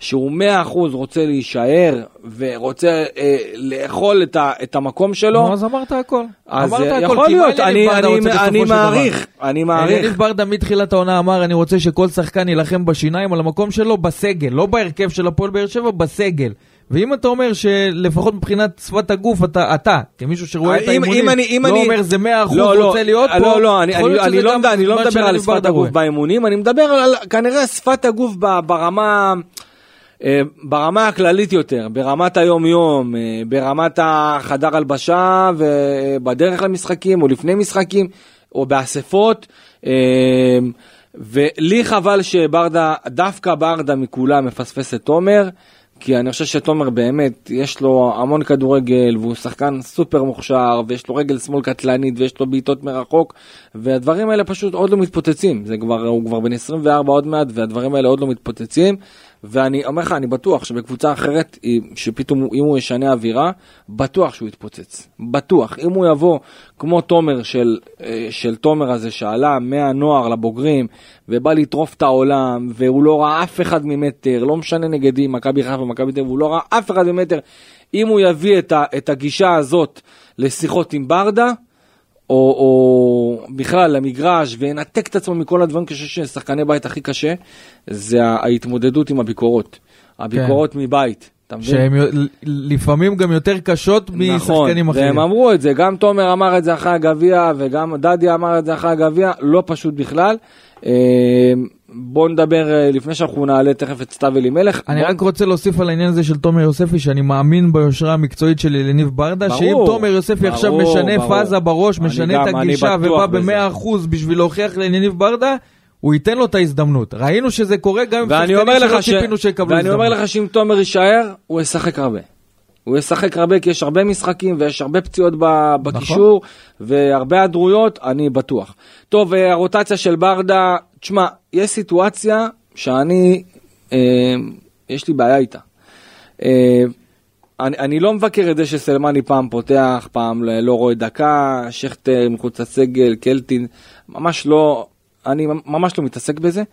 שהוא 100% רוצה להישאר ורוצה אה, לאכול את, ה, את המקום שלו, נו, אז אמרת הכל. אז אמרת אה, הכל, יכול מה להיות, אני, אני, אני? מעריך, אני מעריך. אליניב ברדה מתחילת העונה אמר, אני רוצה שכל שחקן יילחם בשיניים על המקום שלו בסגל, לא בהרכב של הפועל באר שבע, בסגל. ואם אתה אומר שלפחות מבחינת שפת הגוף, אתה, אתה כמישהו שרואה את האימונים, לא אני- אומר זה 100% לא, לא, רוצה להיות פה, לא, לא, אני, אני, אני, לא, מדבר- אני לא מדבר על שפת הגוף. באימונים, אני מדבר על כנראה שפת הגוף ברמה, אה, ברמה הכללית יותר, ברמת היום-יום, אה, ברמת החדר הלבשה ובדרך למשחקים או לפני משחקים או באספות. אה, ולי חבל שברדה, דווקא ברדה מכולם מפספס את תומר. כי אני חושב שתומר באמת, יש לו המון כדורגל, והוא שחקן סופר מוכשר, ויש לו רגל שמאל קטלנית, ויש לו בעיטות מרחוק, והדברים האלה פשוט עוד לא מתפוצצים. זה כבר, הוא כבר בן 24 עוד מעט, והדברים האלה עוד לא מתפוצצים. ואני אומר לך, אני בטוח שבקבוצה אחרת, שפתאום אם הוא ישנה אווירה, בטוח שהוא יתפוצץ. בטוח. אם הוא יבוא כמו תומר של, אה, של תומר הזה, שעלה מהנוער לבוגרים, ובא לטרוף את העולם, והוא לא ראה אף אחד ממטר, לא משנה נגדי, מכבי חיפה ומכבי תל אביב, הוא לא ראה אף אחד ממטר. אם הוא יביא את, ה, את הגישה הזאת לשיחות עם ברדה, או, או בכלל למגרש וינתק את עצמו מכל הדברים אני חושב ששחקני בית הכי קשה זה ההתמודדות עם הביקורות. הביקורות מבית, אתה מבין? שהן לפעמים גם יותר קשות משחקנים אחרים. והם אמרו את זה, גם תומר אמר את זה אחרי הגביע וגם דדיה אמר את זה אחרי הגביע, לא פשוט בכלל. בוא נדבר אה, לפני שאנחנו נעלה תכף את סתיו אלימלך. אני בוא- רק רוצה להוסיף על העניין הזה של תומר יוספי, שאני מאמין ביושרה המקצועית של אליניב ברדה, ברור, שאם תומר יוספי עכשיו ברור, משנה ברור. פאזה בראש, משנה את הגישה ובא בזה. ב-100% בשביל להוכיח לאליניב ברדה, הוא ייתן לו את ההזדמנות. ראינו שזה קורה גם עם ואני אומר שחקנים שלא ש... ציפינו שיקבלו ואני אומר הזדמנות. לך שאם תומר יישאר, הוא ישחק הרבה. הוא ישחק הרבה כי יש הרבה משחקים ויש הרבה פציעות ב- בקישור והרבה היעדרויות, אני בטוח. טוב, אה, הרוטציה של ברדה, תשמע, יש סיטואציה שאני, אה, יש לי בעיה איתה. אה, אני, אני לא מבקר את זה שסלמני פעם פותח, פעם לא, לא רואה דקה, שכטר מחוץ לסגל, קלטין, ממש לא, אני ממש לא מתעסק בזה.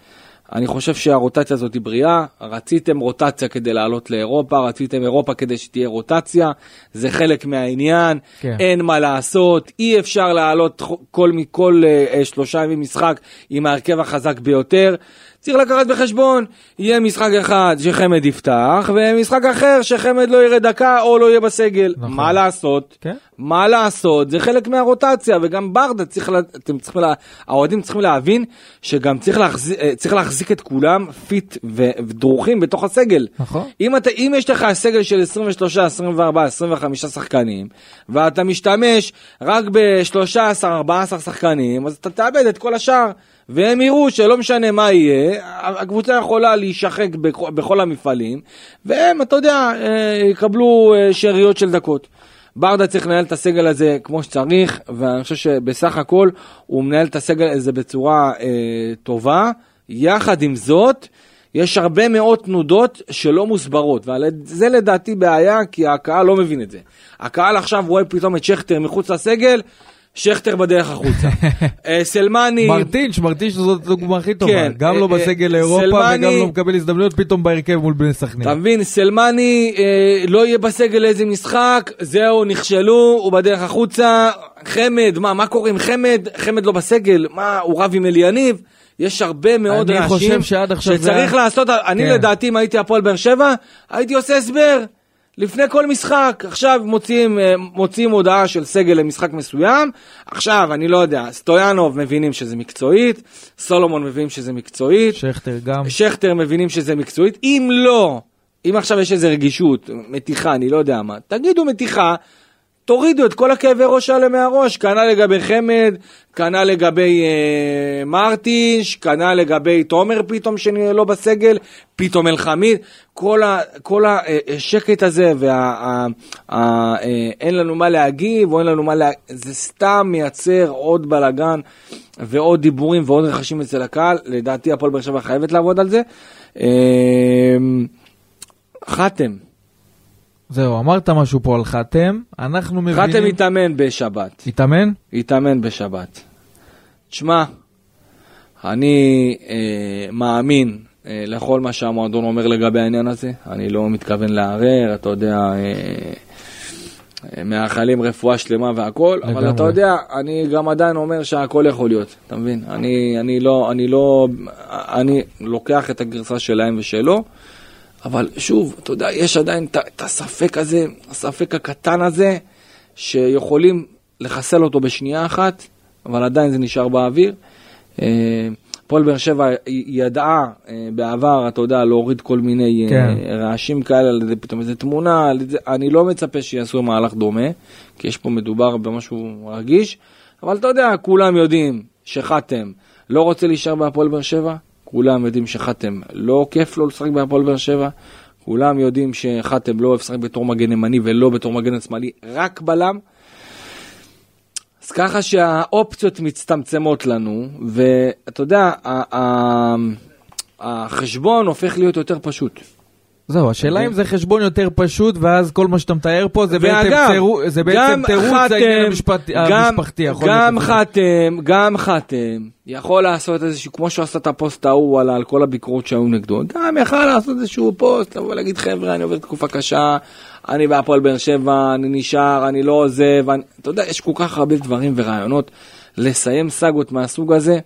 אני חושב שהרוטציה הזאת היא בריאה, רציתם רוטציה כדי לעלות לאירופה, רציתם אירופה כדי שתהיה רוטציה, זה חלק מהעניין, כן. אין מה לעשות, אי אפשר לעלות כל, כל uh, שלושה ימים משחק עם ההרכב החזק ביותר. צריך לקחת בחשבון, יהיה משחק אחד שחמד יפתח, ומשחק אחר שחמד לא יראה דקה או לא יהיה בסגל. נכון. מה לעשות? כן. מה לעשות? זה חלק מהרוטציה, וגם ברדה צריך, לה, אתם צריכים, לה, האוהדים צריכים להבין שגם צריך להחזיק, צריך להחזיק את כולם פיט ו- ודרוכים בתוך הסגל. נכון. אם, אתה, אם יש לך סגל של 23, 24, 25 שחקנים, ואתה משתמש רק ב-13, 14 שחקנים, אז אתה תאבד את כל השאר. והם יראו שלא משנה מה יהיה, הקבוצה יכולה להישחק בכ- בכל המפעלים, והם, אתה יודע, אה, יקבלו אה, שאריות של דקות. ברדה צריך לנהל את הסגל הזה כמו שצריך, ואני חושב שבסך הכל הוא מנהל את הסגל הזה בצורה אה, טובה. יחד עם זאת, יש הרבה מאוד תנודות שלא מוסברות, וזה לדעתי בעיה, כי הקהל לא מבין את זה. הקהל עכשיו רואה פתאום את שכטר מחוץ לסגל, שכטר בדרך החוצה. אה, סלמני... מרטינש, מרטינש זאת הדוגמה הכי טובה. כן, גם אה, לא אה, בסגל לאירופה סלמני- וגם לא מקבל הזדמנויות פתאום בהרכב מול בני סכנין. אתה מבין, סלמני אה, לא יהיה בסגל לאיזה משחק, זהו, נכשלו, הוא בדרך החוצה. חמד, מה, מה קורה עם חמד? חמד לא בסגל, מה, הוא רב עם אליניב? יש הרבה מאוד רעשים זה שצריך היה- לעשות, אני כן. לדעתי אם הייתי הפועל באר שבע, הייתי עושה הסבר. לפני כל משחק, עכשיו מוציאים, אה, מוציאים הודעה של סגל למשחק מסוים, עכשיו אני לא יודע, סטויאנוב מבינים שזה מקצועית, סולומון מבינים שזה מקצועית, שכטר גם. שכטר מבינים שזה מקצועית, אם לא, אם עכשיו יש איזה רגישות, מתיחה, אני לא יודע מה, תגידו מתיחה, תורידו את כל הכאבי ראש האלה מהראש, כנ"ל לגבי חמד, כנ"ל לגבי אה, מרטינש, כנ"ל לגבי תומר פתאום שלא בסגל, פתאום אלחמיד, כל, ה, כל השקט הזה ואין וה, ה, ה, אה, לנו מה להגיב או אין לנו מה לה... זה סתם מייצר עוד בלאגן ועוד דיבורים ועוד רכשים אצל הקהל, לדעתי הפועל באר שבע חייבת לעבוד על זה. אה, חתם, זהו, אמרת משהו פה על חתם, אנחנו מבינים... חתם התאמן בשבת. התאמן? התאמן בשבת. תשמע, אני אה, מאמין אה, לכל מה שהמועדון אומר לגבי העניין הזה, אני לא מתכוון לערער, אתה יודע, אה, אה, מאחלים רפואה שלמה והכל, אבל. אתה יודע, אני גם עדיין אומר שהכל יכול להיות, אתה מבין? אני, אני לא, אני לא, אני לוקח את הגרסה שלהם ושלו, אבל שוב, אתה יודע, יש עדיין את- הספק הזה, הספק הקטן הזה, שיכולים לחסל אותו בשנייה אחת, אבל עדיין זה נשאר באוויר. אה, הפועל באר שבע ידעה אה, בעבר, אתה יודע, להוריד כל מיני אה, כן. רעשים כאלה, על ידי פתאום איזה תמונה, אני לא מצפה שיעשו מהלך דומה, כי יש פה מדובר במשהו רגיש, אבל אתה יודע, כולם יודעים שחתם לא רוצה להישאר בהפועל באר שבע, כולם יודעים שחתם לא כיף לו לשחק בהפועל באר שבע, כולם יודעים שחתם לא אוהב לשחק בתור מגן ימני ולא בתור מגן שמאלי, רק בלם. אז ככה שהאופציות מצטמצמות לנו, ואתה יודע, החשבון הופך להיות יותר פשוט. זהו, השאלה אם זה חשבון יותר פשוט, ואז כל מה שאתה מתאר פה זה בעצם תירוץ גם- המשפחתי. גם. חתם, גם חתם, יכול לעשות איזשהו, כמו שהוא עשה את הפוסט ההוא על, כל הביקורות שהיו נגדו, גם יכל לעשות איזשהו פוסט, לבוא ולהגיד חבר'ה, אני עובר תקופה קשה, אני בהפועל באר שבע, אני נשאר, אני לא עוזב. אתה יודע, יש כל כך הרבה דברים ורעיונות לסיים סאגות מהסוג הזה.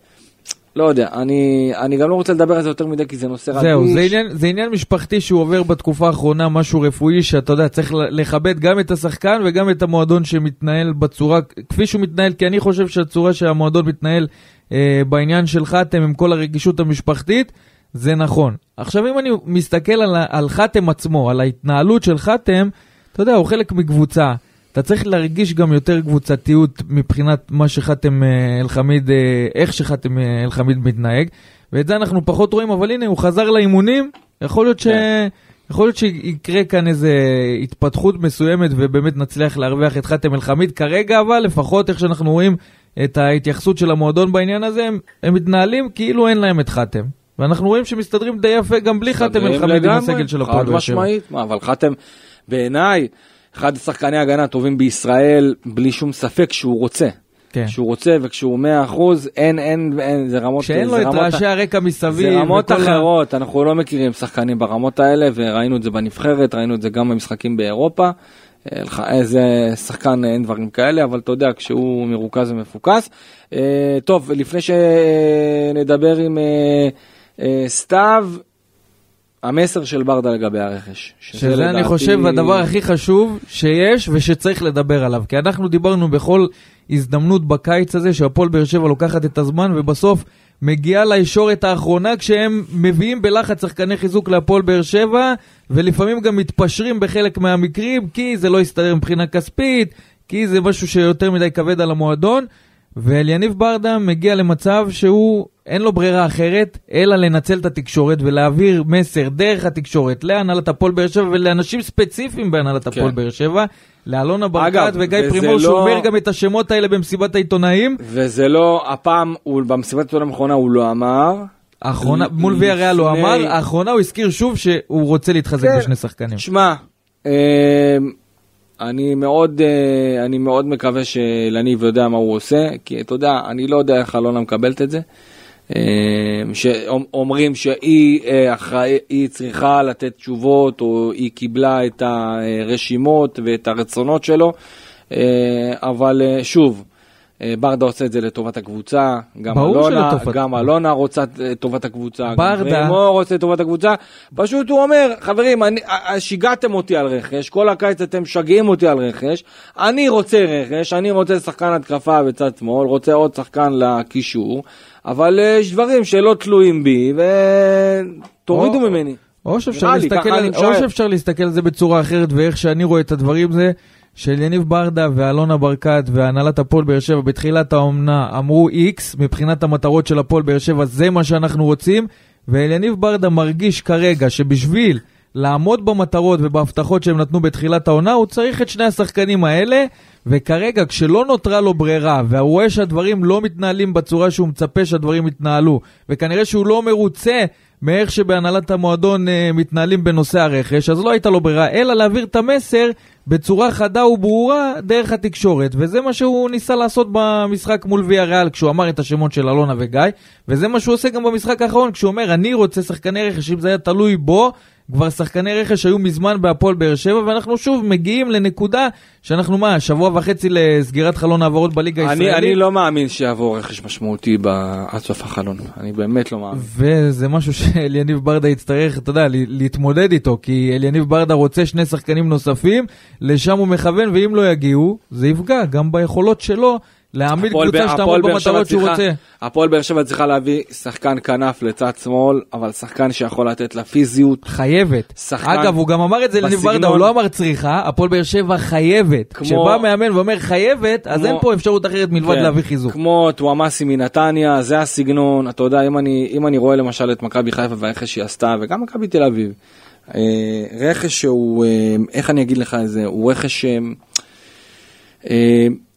לא יודע, אני, אני גם לא רוצה לדבר על זה יותר מדי כי זה נושא רגיש. זהו, זה עניין, זה עניין משפחתי שהוא עובר בתקופה האחרונה, משהו רפואי, שאתה יודע, צריך לכבד גם את השחקן וגם את המועדון שמתנהל בצורה, כפי שהוא מתנהל, כי אני חושב שהצורה שהמועדון מתנהל אה, בעניין של חתם עם כל הרגישות המשפחתית, זה נכון. עכשיו, אם אני מסתכל על, על חתם עצמו, על ההתנהלות של חתם, אתה יודע, הוא חלק מקבוצה. אתה צריך להרגיש גם יותר קבוצתיות מבחינת מה שחתם אה, אל-חמיד, אה, איך שחתם אה, אל-חמיד מתנהג, ואת זה אנחנו פחות רואים, אבל הנה, הוא חזר לאימונים, יכול להיות ש... כן. יכול להיות שיקרה כאן איזה התפתחות מסוימת ובאמת נצליח להרוויח את חתם אל-חמיד. כרגע אבל, לפחות איך שאנחנו רואים את ההתייחסות של המועדון בעניין הזה, הם, הם מתנהלים כאילו אין להם את חתם. ואנחנו רואים שמסתדרים די יפה גם בלי חתם אל-חמיד עם הסגל של הפועל חד באר שבע. משמעית, מה, אבל חתם, בעיניי, אחד השחקני ההגנה הטובים בישראל, בלי שום ספק שהוא רוצה. כן. כשהוא רוצה וכשהוא 100% אין, אין, אין, זה רמות, שאין לו את רעשי הרקע מסביב. זה רמות וכל ה- אחרות, אנחנו לא מכירים שחקנים ברמות האלה, וראינו את זה בנבחרת, ראינו את זה גם במשחקים באירופה. אה, לך- איזה שחקן אין דברים כאלה, אבל אתה יודע, כשהוא מרוכז ומפוקס. אה, טוב, לפני שנדבר עם אה, אה, סתיו, המסר של ברדה לגבי הרכש. שזה אני לדעתי- חושב הדבר הכי חשוב שיש ושצריך לדבר עליו. כי אנחנו דיברנו בכל הזדמנות בקיץ הזה שהפועל באר שבע לוקחת את הזמן ובסוף מגיעה לישורת האחרונה כשהם מביאים בלחץ שחקני חיזוק להפועל באר שבע ולפעמים גם מתפשרים בחלק מהמקרים כי זה לא יסתדר מבחינה כספית, כי זה משהו שיותר מדי כבד על המועדון. ואליניב ברדה מגיע למצב שהוא, אין לו ברירה אחרת, אלא לנצל את התקשורת ולהעביר מסר דרך התקשורת להנהלת הפועל באר שבע ולאנשים ספציפיים בהנהלת הפועל כן. באר שבע, לאלונה ברקת וגיא פרימור, לא- שהוא אומר גם את השמות האלה במסיבת העיתונאים. וזה לא, הפעם, הוא, במסיבת העיתונאים האחרונה הוא לא אמר. האחרונה, ל- מול ויה ריאל הוא לפני- אמר, האחרונה הוא הזכיר שוב שהוא רוצה להתחזק כן. בשני שחקנים. שמע, אה, אני מאוד, אה, אני מאוד מקווה שלניב יודע מה הוא עושה, כי אתה יודע, אני לא יודע איך אלונה מקבלת את זה. אה, שאומרים שהיא אה, אחראי, היא צריכה לתת תשובות, או היא קיבלה את הרשימות ואת הרצונות שלו, אבל שוב, ברדה עושה את זה לטובת הקבוצה, גם אלונה, שלטובת- גם אלונה רוצה את טובת הקבוצה, גם ברדה- פרימור רוצה את טובת הקבוצה, פשוט הוא אומר, חברים, אני, אה, שיגעתם אותי על רכש, כל הקיץ אתם משגעים אותי על רכש, אני רוצה רכש, אני רוצה שחקן התקפה בצד שמאל, רוצה עוד שחקן לקישור, אבל אה, יש דברים שלא תלויים בי, ותורידו ממני. או שאפשר, לי, להסתכל. או שאפשר להסתכל על זה בצורה אחרת, ואיך שאני רואה את הדברים זה שאליניב ברדה ואלונה ברקת והנהלת הפועל באר שבע בתחילת האומנה אמרו איקס, מבחינת המטרות של הפועל באר שבע זה מה שאנחנו רוצים, ואליניב ברדה מרגיש כרגע שבשביל לעמוד במטרות ובהבטחות שהם נתנו בתחילת העונה, הוא צריך את שני השחקנים האלה, וכרגע כשלא נותרה לו ברירה, והוא רואה שהדברים לא מתנהלים בצורה שהוא מצפה שהדברים יתנהלו, וכנראה שהוא לא מרוצה מאיך שבהנהלת המועדון אה, מתנהלים בנושא הרכש, אז לא הייתה לו ברירה, אלא להעביר את המסר בצורה חדה וברורה דרך התקשורת, וזה מה שהוא ניסה לעשות במשחק מול ויה ריאל, כשהוא אמר את השמות של אלונה וגיא, וזה מה שהוא עושה גם במשחק האחרון, כשהוא אומר, אני רוצה שחקני רכש, אם זה היה תלוי בו, כבר שחקני רכש היו מזמן בהפועל באר שבע, ואנחנו שוב מגיעים לנקודה שאנחנו מה, שבוע וחצי לסגירת חלון העברות בליגה הישראלית? אני, אני לא מאמין שיעבור רכש משמעותי עד סוף החלון, אני באמת לא מאמין. וזה משהו שאליניב ברדה יצטרך, אתה יודע, להתמודד איתו, כי אליניב ברדה רוצה שני שחקנים נוספים, לשם הוא מכוון, ואם לא יגיעו, זה יפגע גם ביכולות שלו. להעמיד קבוצה שתעמוד במטרות שהוא רוצה. הפועל באר שבע צריכה להביא שחקן כנף לצד שמאל, אבל שחקן שיכול לתת לה פיזיות. חייבת. שחקן אגב, הוא גם אמר את זה לניב ברדה, הוא לא אמר צריכה, הפועל באר שבע חייבת. כמו... כשבא מאמן ואומר חייבת, אז כמו... אין פה אפשרות אחרת מלבד כן. להביא חיזוק. כמו טוואמאסי מנתניה, זה הסגנון. אתה יודע, אם אני, אם אני רואה למשל את מכבי חיפה והרכש שהיא עשתה, וגם מכבי תל אביב, אה, רכש שהוא, אה, איך אני אגיד לך את זה, הוא רכש...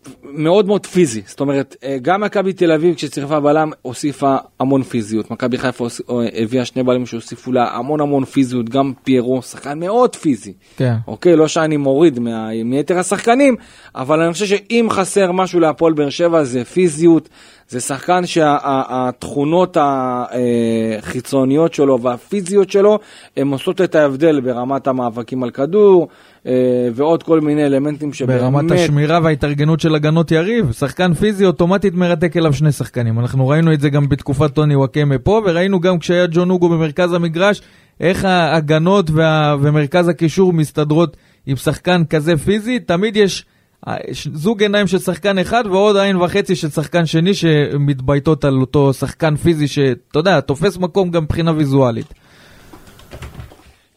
אה, מאוד מאוד פיזי, זאת אומרת, אה, גם מכבי תל אביב כשצירפה בלם הוסיפה המון פיזיות, מכבי חיפה אה, הביאה שני בלמים שהוסיפו לה המון המון פיזיות, גם פיירו, שחקן מאוד פיזי. כן. אוקיי, לא שאני מוריד מיתר השחקנים, אבל אני חושב שאם חסר משהו להפועל באר שבע זה פיזיות, זה שחקן שהתכונות החיצוניות שלו והפיזיות שלו, הן עושות את ההבדל ברמת המאבקים על כדור. אה, ועוד כל מיני אלמנטים שבאמת... ברמת השמירה וההתארגנות של הגנות יריב, שחקן פיזי אוטומטית מרתק אליו שני שחקנים. אנחנו ראינו את זה גם בתקופת טוני וואקמה פה, וראינו גם כשהיה ג'ון אוגו במרכז המגרש, איך ההגנות וה... ומרכז הקישור מסתדרות עם שחקן כזה פיזי. תמיד יש אה, זוג עיניים של שחקן אחד ועוד עין וחצי של שחקן שני שמתבייתות על אותו שחקן פיזי שאתה יודע, תופס מקום גם מבחינה ויזואלית.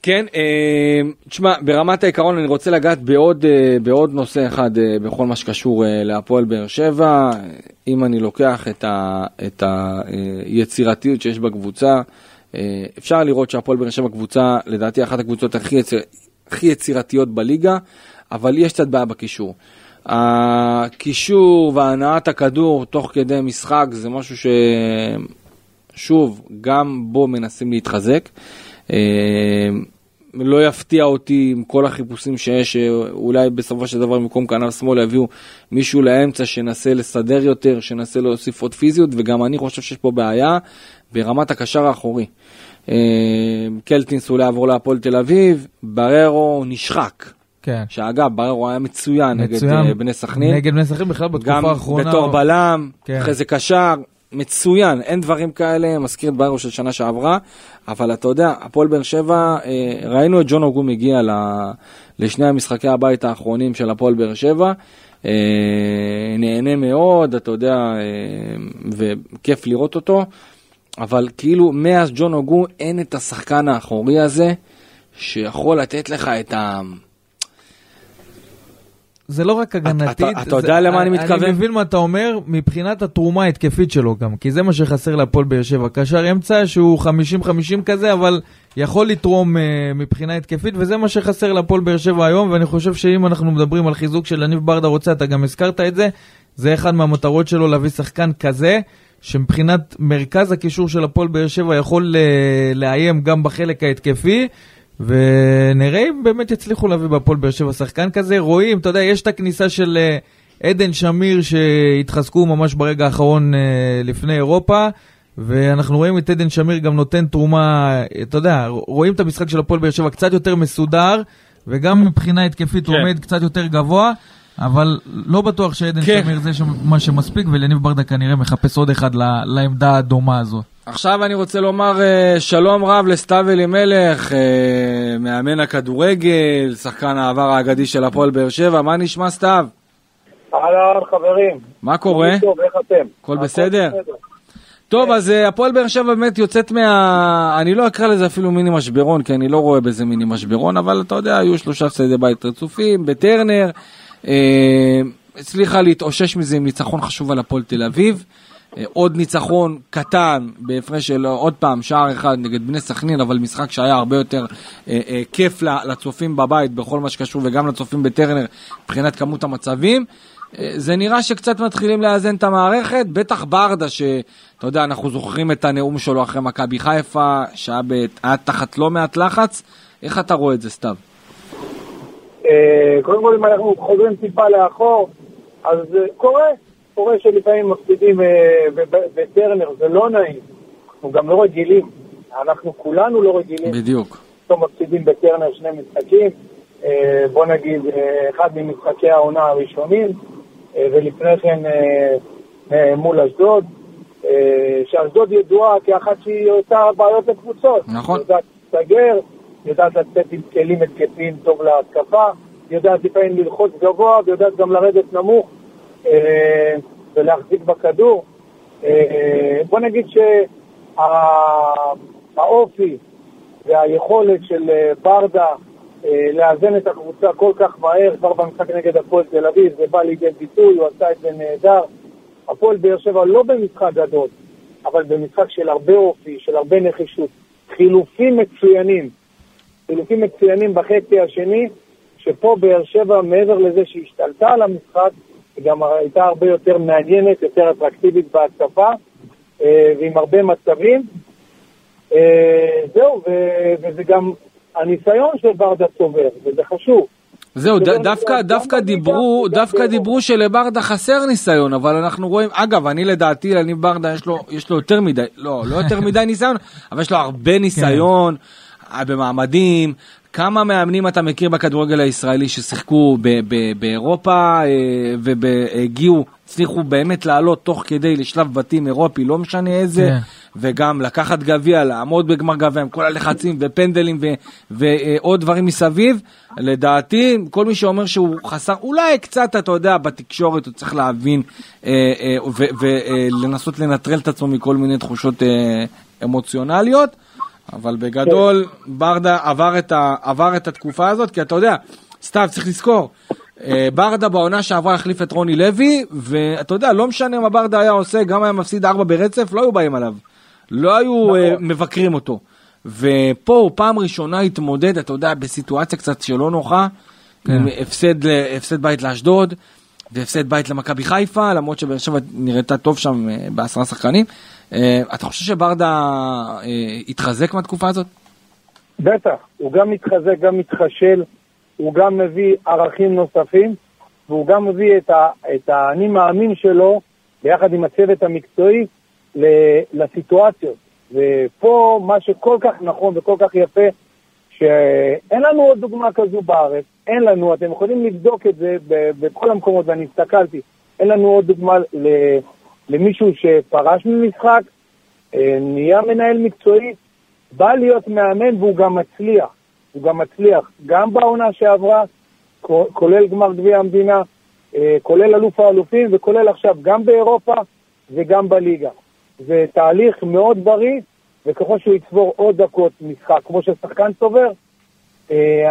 כן, אה, תשמע, ברמת העיקרון אני רוצה לגעת בעוד, אה, בעוד נושא אחד אה, בכל מה שקשור להפועל באר שבע. אם אני לוקח את, ה, את היצירתיות שיש בקבוצה, אפשר לראות שהפועל באר שבע קבוצה, לדעתי אחת הקבוצות הכי, יציר, הכי יצירתיות בליגה, אבל יש קצת בעיה בקישור. הקישור והנעת הכדור תוך כדי משחק זה משהו ששוב, גם בו מנסים להתחזק. אה, לא יפתיע אותי עם כל החיפושים שיש, שאולי בסופו של דבר במקום כנף שמאל יביאו מישהו לאמצע שינסה לסדר יותר, שינסה להוסיף עוד פיזיות, וגם אני חושב שיש פה בעיה ברמת הקשר האחורי. אה, קלטינס אולי יעבור להפועל תל אביב, בררו נשחק. כן. שאגב, בררו היה מצוין, מצוין נגד uh, בני סכנין. נגד בני סכנין בכלל בתקופה האחרונה. גם בתור בלם, כן. אחרי זה קשר, מצוין, אין דברים כאלה, מזכיר את בררו של שנה שעברה, אבל אתה יודע, הפועל באר שבע, אה, ראינו את ג'ון אוגו מגיע לשני המשחקי הבית האחרונים של הפועל באר שבע, אה, נהנה מאוד, אתה יודע, אה, וכיף לראות אותו, אבל כאילו מאז ג'ון אוגו אין את השחקן האחורי הזה, שיכול לתת לך את ה... זה לא רק הגנתית. אתה, אתה יודע למה אני מתכוון? אני מבין מה אתה אומר, מבחינת התרומה ההתקפית שלו גם, כי זה מה שחסר להפועל באר שבע. קשר אמצע שהוא 50-50 כזה, אבל יכול לתרום uh, מבחינה התקפית, וזה מה שחסר להפועל באר שבע היום, ואני חושב שאם אנחנו מדברים על חיזוק של יניב ברדה רוצה, אתה גם הזכרת את זה, זה אחד מהמטרות שלו להביא שחקן כזה. שמבחינת מרכז הקישור של הפועל באר שבע יכול uh, לאיים גם בחלק ההתקפי, ונראה אם באמת יצליחו להביא בהפועל באר שבע שחקן כזה. רואים, אתה יודע, יש את הכניסה של אה, עדן שמיר שהתחזקו ממש ברגע האחרון אה, לפני אירופה. ואנחנו רואים את עדן שמיר גם נותן תרומה, אתה יודע, רואים את המשחק של הפועל באר שבע קצת יותר מסודר, וגם מבחינה התקפית כן. הוא עומד קצת יותר גבוה, אבל לא בטוח שעדן כן. שמיר זה מה שמספיק, ולניב ברדה כנראה מחפש עוד אחד לעמדה הדומה הזאת. עכשיו אני רוצה לומר uh, שלום רב לסתיו אלימלך, uh, מאמן הכדורגל, שחקן העבר האגדי של הפועל באר שבע, מה נשמע סתיו? אהלן חברים. מה קורה? טוב, איך אתם? הכל בסדר? טוב, אז uh, הפועל באר שבע באמת יוצאת מה... אני לא אקרא לזה אפילו מיני משברון, כי אני לא רואה בזה מיני משברון, אבל אתה יודע, היו שלושה הפסדי בית רצופים, בטרנר, הצליחה להתאושש מזה עם ניצחון חשוב על הפועל תל אביב. אה, עוד ניצחון קטן בהפרש של עוד פעם שער אחד נגד בני סכנין, אבל משחק שהיה הרבה יותר אה, אה, כיף לצופים בבית בכל מה שקשור וגם לצופים בטרנר מבחינת כמות המצבים. אה, זה נראה שקצת מתחילים לאזן את המערכת, בטח ברדה, שאתה יודע, אנחנו זוכרים את הנאום שלו אחרי מכבי חיפה, שהיה. תחת לא מעט לחץ. איך אתה רואה את זה, סתיו? אה, קודם כל, אם אנחנו חוזרים טיפה לאחור, אז קורה, קורה שלפעמים מפסידים אה, בטרנר, זה לא נעים. אנחנו גם לא רגילים. אנחנו כולנו לא רגילים. בדיוק. פתאום מפסידים בטרנר שני משחקים, אה, בוא נגיד אה, אחד ממשחקי העונה הראשונים, אה, ולפני כן אה, אה, מול אשדוד, אה, שאשדוד ידועה כאחת שהיא עושה בעיות לקבוצות. נכון. יודעת להסתגר, יודעת לצאת עם כלים התקפיים טוב להתקפה, יודעת לפעמים ללחוץ גבוה ויודעת גם לרדת נמוך אה, ולהחזיק בכדור. אה, בוא נגיד שהאופי והיכולת של אה, ברדה אה, לאזן את הקבוצה כל כך מהר, כבר במשחק נגד הפועל תל אביב, זה בא לידי ביטוי, הוא עשה את זה נהדר. הפועל באר שבע לא במשחק גדול, אבל במשחק של הרבה אופי, של הרבה נחישות. חילופים מצוינים, חילופים מצוינים בחצי השני, שפה באר שבע, מעבר לזה שהיא השתלטה על המשחק, גם הייתה הרבה יותר מעניינת, יותר אטרקטיבית בהתקפה, אה, ועם הרבה מצבים. אה, זהו, וזה גם הניסיון של ברדה צובר, וזה חשוב. זהו, ד- לא דווקא, דווקא דיברו, דווקא וגם דיברו שלברדה חסר ניסיון, אבל אנחנו רואים, אגב, אני לדעתי, לניב ברדה יש לו, יש לו יותר מדי, לא, לא יותר מדי ניסיון, אבל יש לו הרבה ניסיון אה, במעמדים. כמה מאמנים אתה מכיר בכדורגל הישראלי ששיחקו ב- ב- באירופה אה, והגיעו, הצליחו באמת לעלות תוך כדי לשלב בתים אירופי, לא משנה איזה, כן. וגם לקחת גביע, לעמוד בגמר גביע עם כל הלחצים ופנדלים ו- ועוד דברים מסביב. לדעתי, כל מי שאומר שהוא חסר, אולי קצת, אתה יודע, בתקשורת הוא צריך להבין אה, אה, ולנסות לנטרל את עצמו מכל מיני תחושות אמוציונליות. אבל בגדול, ברדה עבר את, ה, עבר את התקופה הזאת, כי אתה יודע, סתיו, צריך לזכור, אה, ברדה בעונה שעברה החליף את רוני לוי, ואתה יודע, לא משנה מה ברדה היה עושה, גם היה מפסיד ארבע ברצף, לא היו באים עליו. לא היו אה, מבקרים אותו. ופה הוא פעם ראשונה התמודד, אתה יודע, בסיטואציה קצת שלא נוחה, עם הפסד, הפסד בית לאשדוד, והפסד בית למכבי חיפה, למרות שבאר שבע נראתה טוב שם אה, בעשרה שחקנים. אה, אתה חושב שברדה אה, התחזק מהתקופה הזאת? בטח, הוא גם מתחזק, גם מתחשל, הוא גם מביא ערכים נוספים, והוא גם מביא את, את האני מאמין שלו, ביחד עם הצוות המקצועי, לסיטואציות. ופה מה שכל כך נכון וכל כך יפה, שאין לנו עוד דוגמה כזו בארץ, אין לנו, אתם יכולים לבדוק את זה בכל המקומות, ואני הסתכלתי, אין לנו עוד דוגמה למישהו שפרש ממשחק, אה, נהיה מנהל מקצועי, בא להיות מאמן והוא גם מצליח. הוא גם מצליח, גם בעונה שעברה, כולל גמר גביע המדינה, אה, כולל אלוף האלופים וכולל עכשיו גם באירופה וגם בליגה. זה תהליך מאוד בריא, וככל שהוא יצבור עוד דקות משחק, כמו ששחקן צובר,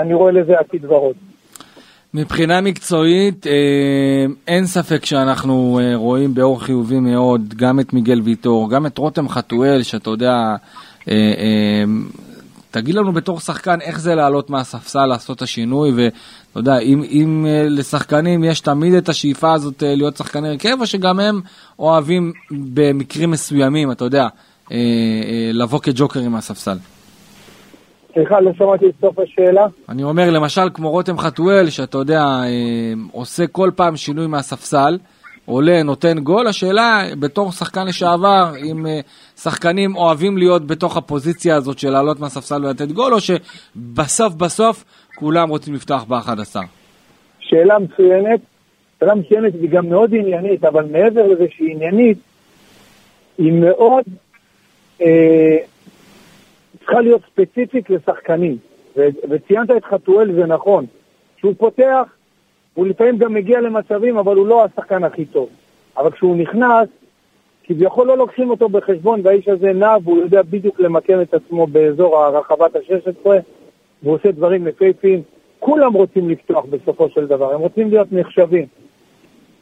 אני רואה לזה עתיד ורוד. מבחינה מקצועית, אה, אין ספק שאנחנו אה, רואים באור חיובי מאוד גם את מיגל ויטור, גם את רותם חתואל, שאתה יודע, אה, אה, תגיד לנו בתור שחקן איך זה לעלות מהספסל, לעשות את השינוי, ואתה יודע, אם, אם אה, לשחקנים יש תמיד את השאיפה הזאת אה, להיות שחקני הרכב, או שגם הם אוהבים במקרים מסוימים, אתה יודע, אה, אה, לבוא כג'וקרים מהספסל. סליחה, לא שמעתי את סוף השאלה. אני אומר, למשל, כמו רותם חתואל, שאתה יודע, אה, עושה כל פעם שינוי מהספסל, עולה, נותן גול, השאלה, בתור שחקן לשעבר, אם אה, שחקנים אוהבים להיות בתוך הפוזיציה הזאת של לעלות מהספסל ולתת גול, או שבסוף בסוף כולם רוצים לפתוח ב-11. שאלה מצוינת, שאלה מצוינת והיא גם מאוד עניינית, אבל מעבר לזה שהיא עניינית, היא מאוד אה, צריכה להיות ספציפית לשחקנים. ו- וציינת את חתואל, זה נכון. כשהוא פותח, הוא לפעמים גם מגיע למצבים, אבל הוא לא השחקן הכי טוב. אבל כשהוא נכנס, כביכול לא לוקחים אותו בחשבון, והאיש הזה נע והוא יודע בדיוק למקם את עצמו באזור הרחבת ה-16, והוא עושה דברים יפהפיים. כולם רוצים לפתוח בסופו של דבר, הם רוצים להיות נחשבים.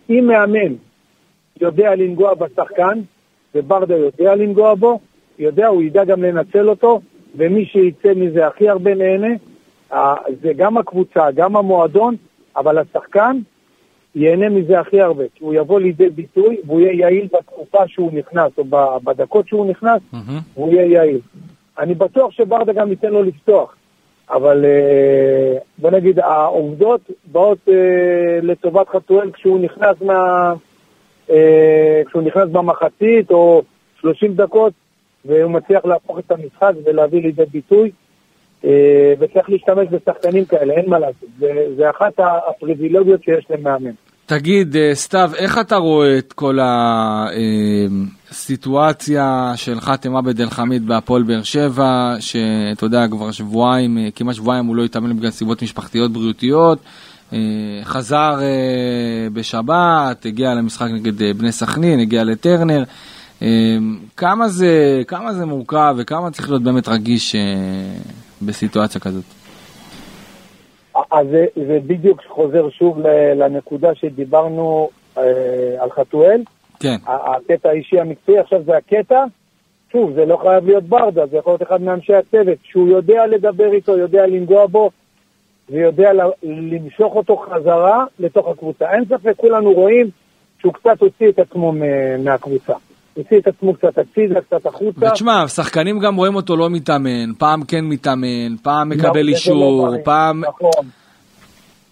אם מאמן יודע לנגוע בשחקן, וברדה יודע לנגוע בו, יודע, הוא ידע גם לנצל אותו, ומי שיצא מזה הכי הרבה נהנה, זה גם הקבוצה, גם המועדון, אבל השחקן ייהנה מזה הכי הרבה, כי הוא יבוא לידי ביטוי והוא יהיה יעיל בתקופה שהוא נכנס, או בדקות שהוא נכנס, והוא יהיה יעיל. אני בטוח שברדה גם ייתן לו לפתוח, אבל אה, בוא נגיד, העובדות באות אה, לטובת חתואל כשהוא נכנס מה... אה, כשהוא נכנס במחצית או 30 דקות, והוא מצליח להפוך את המשחק ולהביא לידי ביטוי. אה, וצריך להשתמש בשחקנים כאלה, אין מה לעשות. זה, זה אחת הפריבילוגיות שיש למאמן. תגיד, אה, סתיו, איך אתה רואה את כל הסיטואציה של חאתם עבד אל חמיד בהפועל באר שבע, שאתה יודע, כבר שבועיים, אה, כמעט שבועיים הוא לא התאמן בגלל סיבות משפחתיות בריאותיות, אה, חזר בשבת, הגיע למשחק נגד בני סכנין, הגיע לטרנר. כמה זה, כמה זה מורכב וכמה צריך להיות באמת רגיש בסיטואציה כזאת? אז זה, זה בדיוק חוזר שוב לנקודה שדיברנו אה, על חתואל. כן. הקטע האישי המקצועי, עכשיו זה הקטע, שוב, זה לא חייב להיות ברדה, זה יכול להיות אחד מאנשי הצוות, שהוא יודע לדבר איתו, יודע לנגוע בו, ויודע למשוך אותו חזרה לתוך הקבוצה. אין ספק, כולנו רואים שהוא קצת הוציא את עצמו מהקבוצה. הוציא את עצמו קצת הצידה, קצת החוצה. ותשמע, שחקנים גם רואים אותו לא מתאמן, פעם כן מתאמן, פעם מקבל לא, אישור, לא פעם... נכון.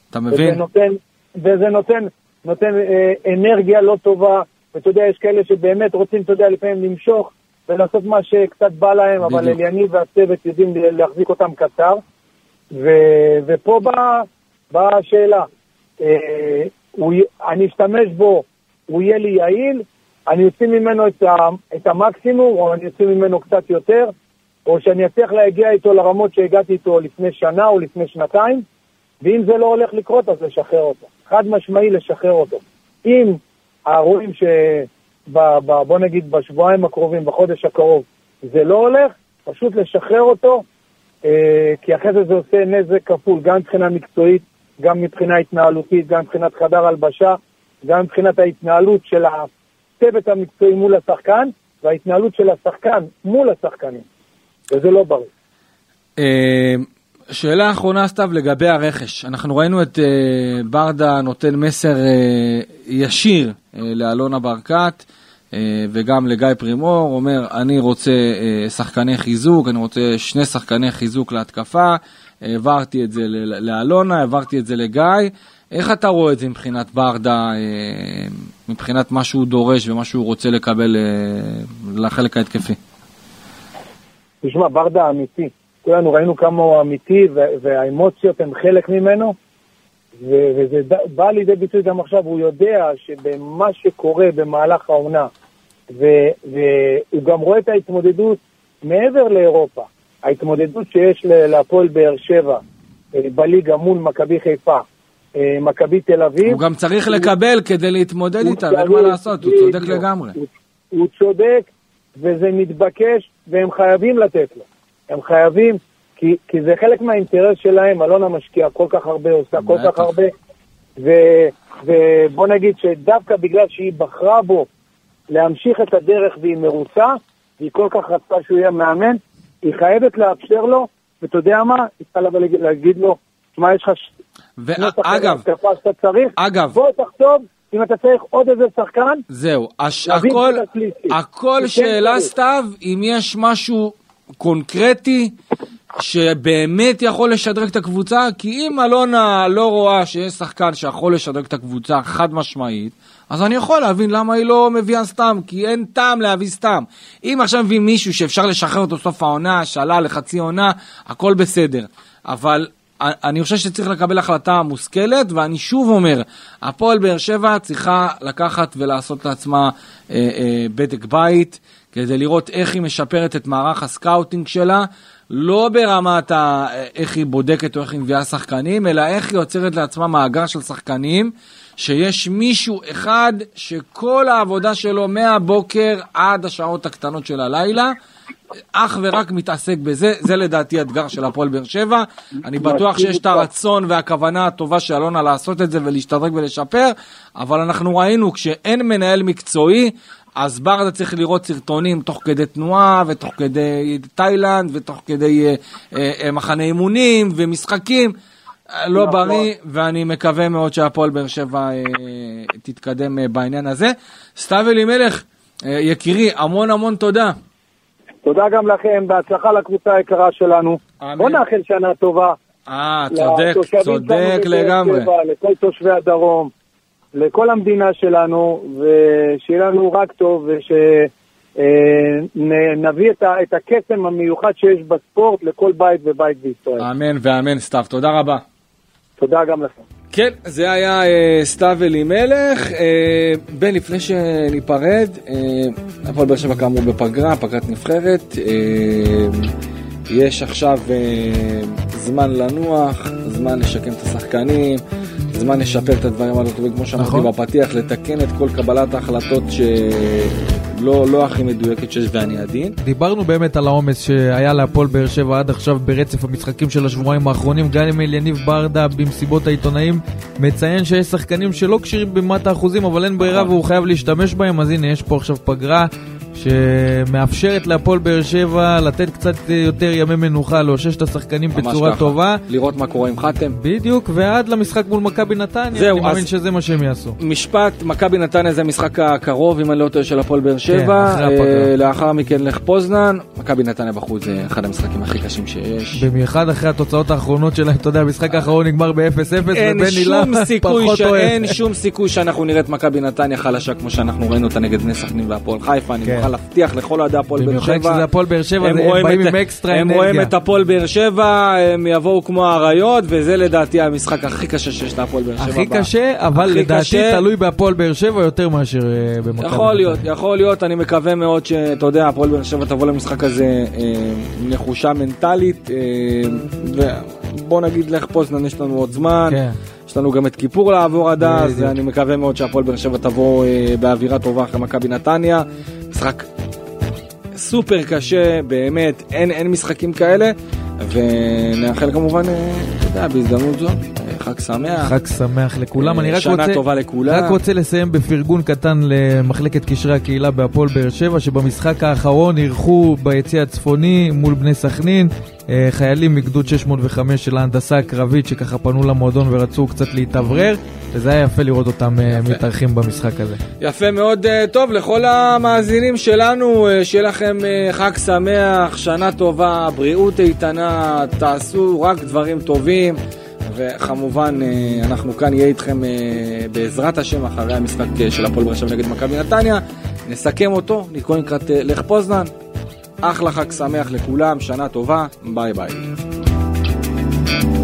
אתה מבין? וזה נותן, וזה נותן, נותן אה, אנרגיה לא טובה, ואתה יודע, יש כאלה שבאמת רוצים, אתה יודע, לפעמים למשוך ולעשות מה שקצת בא להם, בדיוק. אבל אליניב והצוות יודעים להחזיק אותם קצר. ו, ופה באה בא השאלה, אה, הוא, אני אשתמש בו, הוא יהיה לי יעיל, אני אוציא ממנו את, ה, את המקסימום, או אני אוציא ממנו קצת יותר, או שאני אצליח להגיע איתו לרמות שהגעתי איתו לפני שנה או לפני שנתיים, ואם זה לא הולך לקרות, אז לשחרר אותו. חד משמעי לשחרר אותו. אם רואים ש... בוא נגיד בשבועיים הקרובים, בחודש הקרוב, זה לא הולך, פשוט לשחרר אותו, אה, כי אחרי זה זה עושה נזק כפול, גם מבחינה מקצועית, גם מבחינה התנהלותית, גם מבחינת חדר הלבשה, גם מבחינת ההתנהלות של הצוות המקצועי מול השחקן, וההתנהלות של השחקן מול השחקנים, וזה לא בריא. אה, שאלה אחרונה, סתיו, לגבי הרכש. אנחנו ראינו את uh, ברדה נותן מסר uh, ישיר uh, לאלונה ברקת uh, וגם לגיא פרימור, אומר, אני רוצה uh, שחקני חיזוק, אני רוצה שני שחקני חיזוק להתקפה, העברתי את זה לאלונה, העברתי את זה לגיא. איך אתה רואה את זה מבחינת ברדה, מבחינת מה שהוא דורש ומה שהוא רוצה לקבל לחלק ההתקפי? תשמע, ברדה אמיתי. כולנו ראינו כמה הוא אמיתי והאמוציות הן חלק ממנו, וזה בא לידי ביטוי גם עכשיו, הוא יודע שבמה שקורה במהלך העונה, והוא גם רואה את ההתמודדות מעבר לאירופה, ההתמודדות שיש להפועל באר שבע אה, בליגה מול מכבי חיפה, אה, מכבי תל אביב. הוא גם צריך לקבל כדי להתמודד איתה, אין מה לעשות, הוא צודק לגמרי. הוא, צודק, וזה מתבקש, והם חייבים לתת לו. הם חייבים, כי, כי זה חלק מהאינטרס שלהם, אלונה משקיעה כל כך הרבה, עושה כל כך הרבה, ו, ובוא נגיד שדווקא בגלל שהיא בחרה בו להמשיך את הדרך והיא מרוצה, והיא כל כך רצתה שהוא יהיה מאמן, היא חייבת לאפשר לו, ואתה יודע מה? היא צריכה להגיד לו, שמע, יש לך ואגב, אגב, בוא תחתום, אם אתה צריך עוד איזה שחקן, זהו, הש... הכל, הכל שאלה סתיו, אם יש משהו קונקרטי שבאמת יכול לשדרג את הקבוצה, כי אם אלונה לא רואה שיש שחקן שיכול לשדרג את הקבוצה חד משמעית, אז אני יכול להבין למה היא לא מביאה סתם, כי אין טעם להביא סתם. אם עכשיו מביאים מישהו שאפשר לשחרר אותו סוף העונה, שעלה לחצי עונה, הכל בסדר. אבל אני חושב שצריך לקבל החלטה מושכלת, ואני שוב אומר, הפועל באר שבע צריכה לקחת ולעשות לעצמה אה, אה, בדק בית. כדי לראות איך היא משפרת את מערך ה scouting שלה, לא ברמת ה... איך היא בודקת או איך היא מביאה שחקנים, אלא איך היא יוצרת לעצמה מאגר של שחקנים, שיש מישהו אחד שכל העבודה שלו מהבוקר עד השעות הקטנות של הלילה, אך ורק מתעסק בזה, זה לדעתי אתגר של הפועל באר שבע. אני בטוח שיש את הרצון והכוונה הטובה של אלונה לעשות את זה ולהשתדרג ולשפר, אבל אנחנו ראינו כשאין מנהל מקצועי, אז ברדה צריך לראות סרטונים תוך כדי תנועה ותוך כדי תאילנד ותוך כדי אה, אה, מחנה אימונים ומשחקים. לא נכון. בריא, ואני מקווה מאוד שהפועל באר שבע אה, תתקדם אה, בעניין הזה. סתיו אלימלך, אה, יקירי, המון המון תודה. תודה גם לכם, בהצלחה לקבוצה היקרה שלנו. אמן. בוא נאחל שנה טובה. אה, צודק, צודק לגמרי. לכל תושבי הדרום. לכל המדינה שלנו, ושיהיה לנו רק טוב, וש... אה, את הקסם המיוחד שיש בספורט לכל בית ובית בישראל. אמן ואמן, סתיו, תודה רבה. תודה גם לכם. כן, זה היה אה, סתיו אלימלך. אה, בן, לפני שניפרד, אה, הפועל באר שבע כאמור בפגרה, פגרת נבחרת. אה, יש עכשיו אה, זמן לנוח, זמן לשקם את השחקנים, זמן לשפר את הדברים הלא טובים, כמו שאמרתי נכון. בפתיח, לתקן את כל קבלת ההחלטות שלא לא הכי מדויקת שיש, ואני עדין. דיברנו באמת על העומס שהיה להפועל באר שבע עד עכשיו ברצף המשחקים של השבועיים האחרונים. גם אליניב ברדה במסיבות העיתונאים מציין שיש שחקנים שלא כשירים במאת האחוזים, אבל אין ברירה והוא חייב להשתמש בהם, אז הנה יש פה עכשיו פגרה. שמאפשרת להפועל באר שבע לתת קצת יותר ימי מנוחה, לאושש את השחקנים בצורה ככה. טובה. לראות מה קורה עם חתם. בדיוק, ועד למשחק מול מכבי נתניה, זהו, אני מאמין אז- שזה מה שהם יעשו. משפט, מכבי נתניה זה המשחק הקרוב, אם אני לא טועה, של הפועל באר שבע. כן, אחרי. אה, לאחר מכן לך פוזנן. מכבי נתניה בחוץ זה אחד המשחקים הכי קשים שיש. במיוחד אחרי התוצאות האחרונות שלהם, אתה יודע, המשחק האחרון נגמר ב-0-0, אין ובן הילה פחות. אוהב. אין שום סיכוי שאנחנו נראה את מכבי נתניה חלשה כמו שאנחנו ראינו אותה נגד בני סכנין והפועל חיפה. כן. מוכן להבטיח לכל אוהדי הפועל באר במיוחד שבע. כשזה הפועל באר שבע, הם באים את- עם אקסטרה הם רואים אנרגיה. את הפועל באר שבע, הם יבואו כמו אריות, וזה לדעתי המשחק הכי קשה שיש להפועל באר שבע. הכי קשה, אבל הכי לדעתי קשה. תלוי בהפועל באר שבע יותר מאשר אה, במכבי. יכול להיות. יכול להיות, אני מקווה מאוד שאתה יודע, הפועל באר שבע תבוא למשחק הזה אה, נחושה מנטלית, אה, ובוא נגיד לך פוזנן, יש לנו עוד זמן, כן. יש לנו גם את כיפור לעבור עד אז. ואני מקווה מאוד שהפועל באר שבע תבוא אה, באווירה טובה אחרי מכבי נתניה, משחק סופר קשה, באמת, אין, אין משחקים כאלה, ונאחל כמובן, אה, אתה יודע, בהזדמנות זו, אה, חג שמח. חג שמח לכולם. אני רק שנה רוצה... טובה לכולם. רק רוצה לסיים בפרגון קטן למחלקת קשרי הקהילה בהפועל באר שבע, שבמשחק האחרון אירחו ביציע הצפוני מול בני סכנין אה, חיילים מגדוד 605 של ההנדסה הקרבית שככה פנו למועדון ורצו קצת להתאוורר, וזה היה יפה לראות אותם אה, מתארחים במשחק הזה. יפה מאוד, אה, טוב, לכל המאזינים שלנו, אה, שיהיה לכם אה, חג שמח, שנה טובה, בריאות איתנה, תעשו רק דברים טובים, וכמובן, אה, אנחנו כאן נהיה איתכם אה, בעזרת השם אחרי המשחק אה, של הפועל באר נגד מכבי נתניה. נסכם אותו, נתכונן לקראת לך פוזנן. אחלה חג שמח לכולם, שנה טובה, ביי ביי. thank you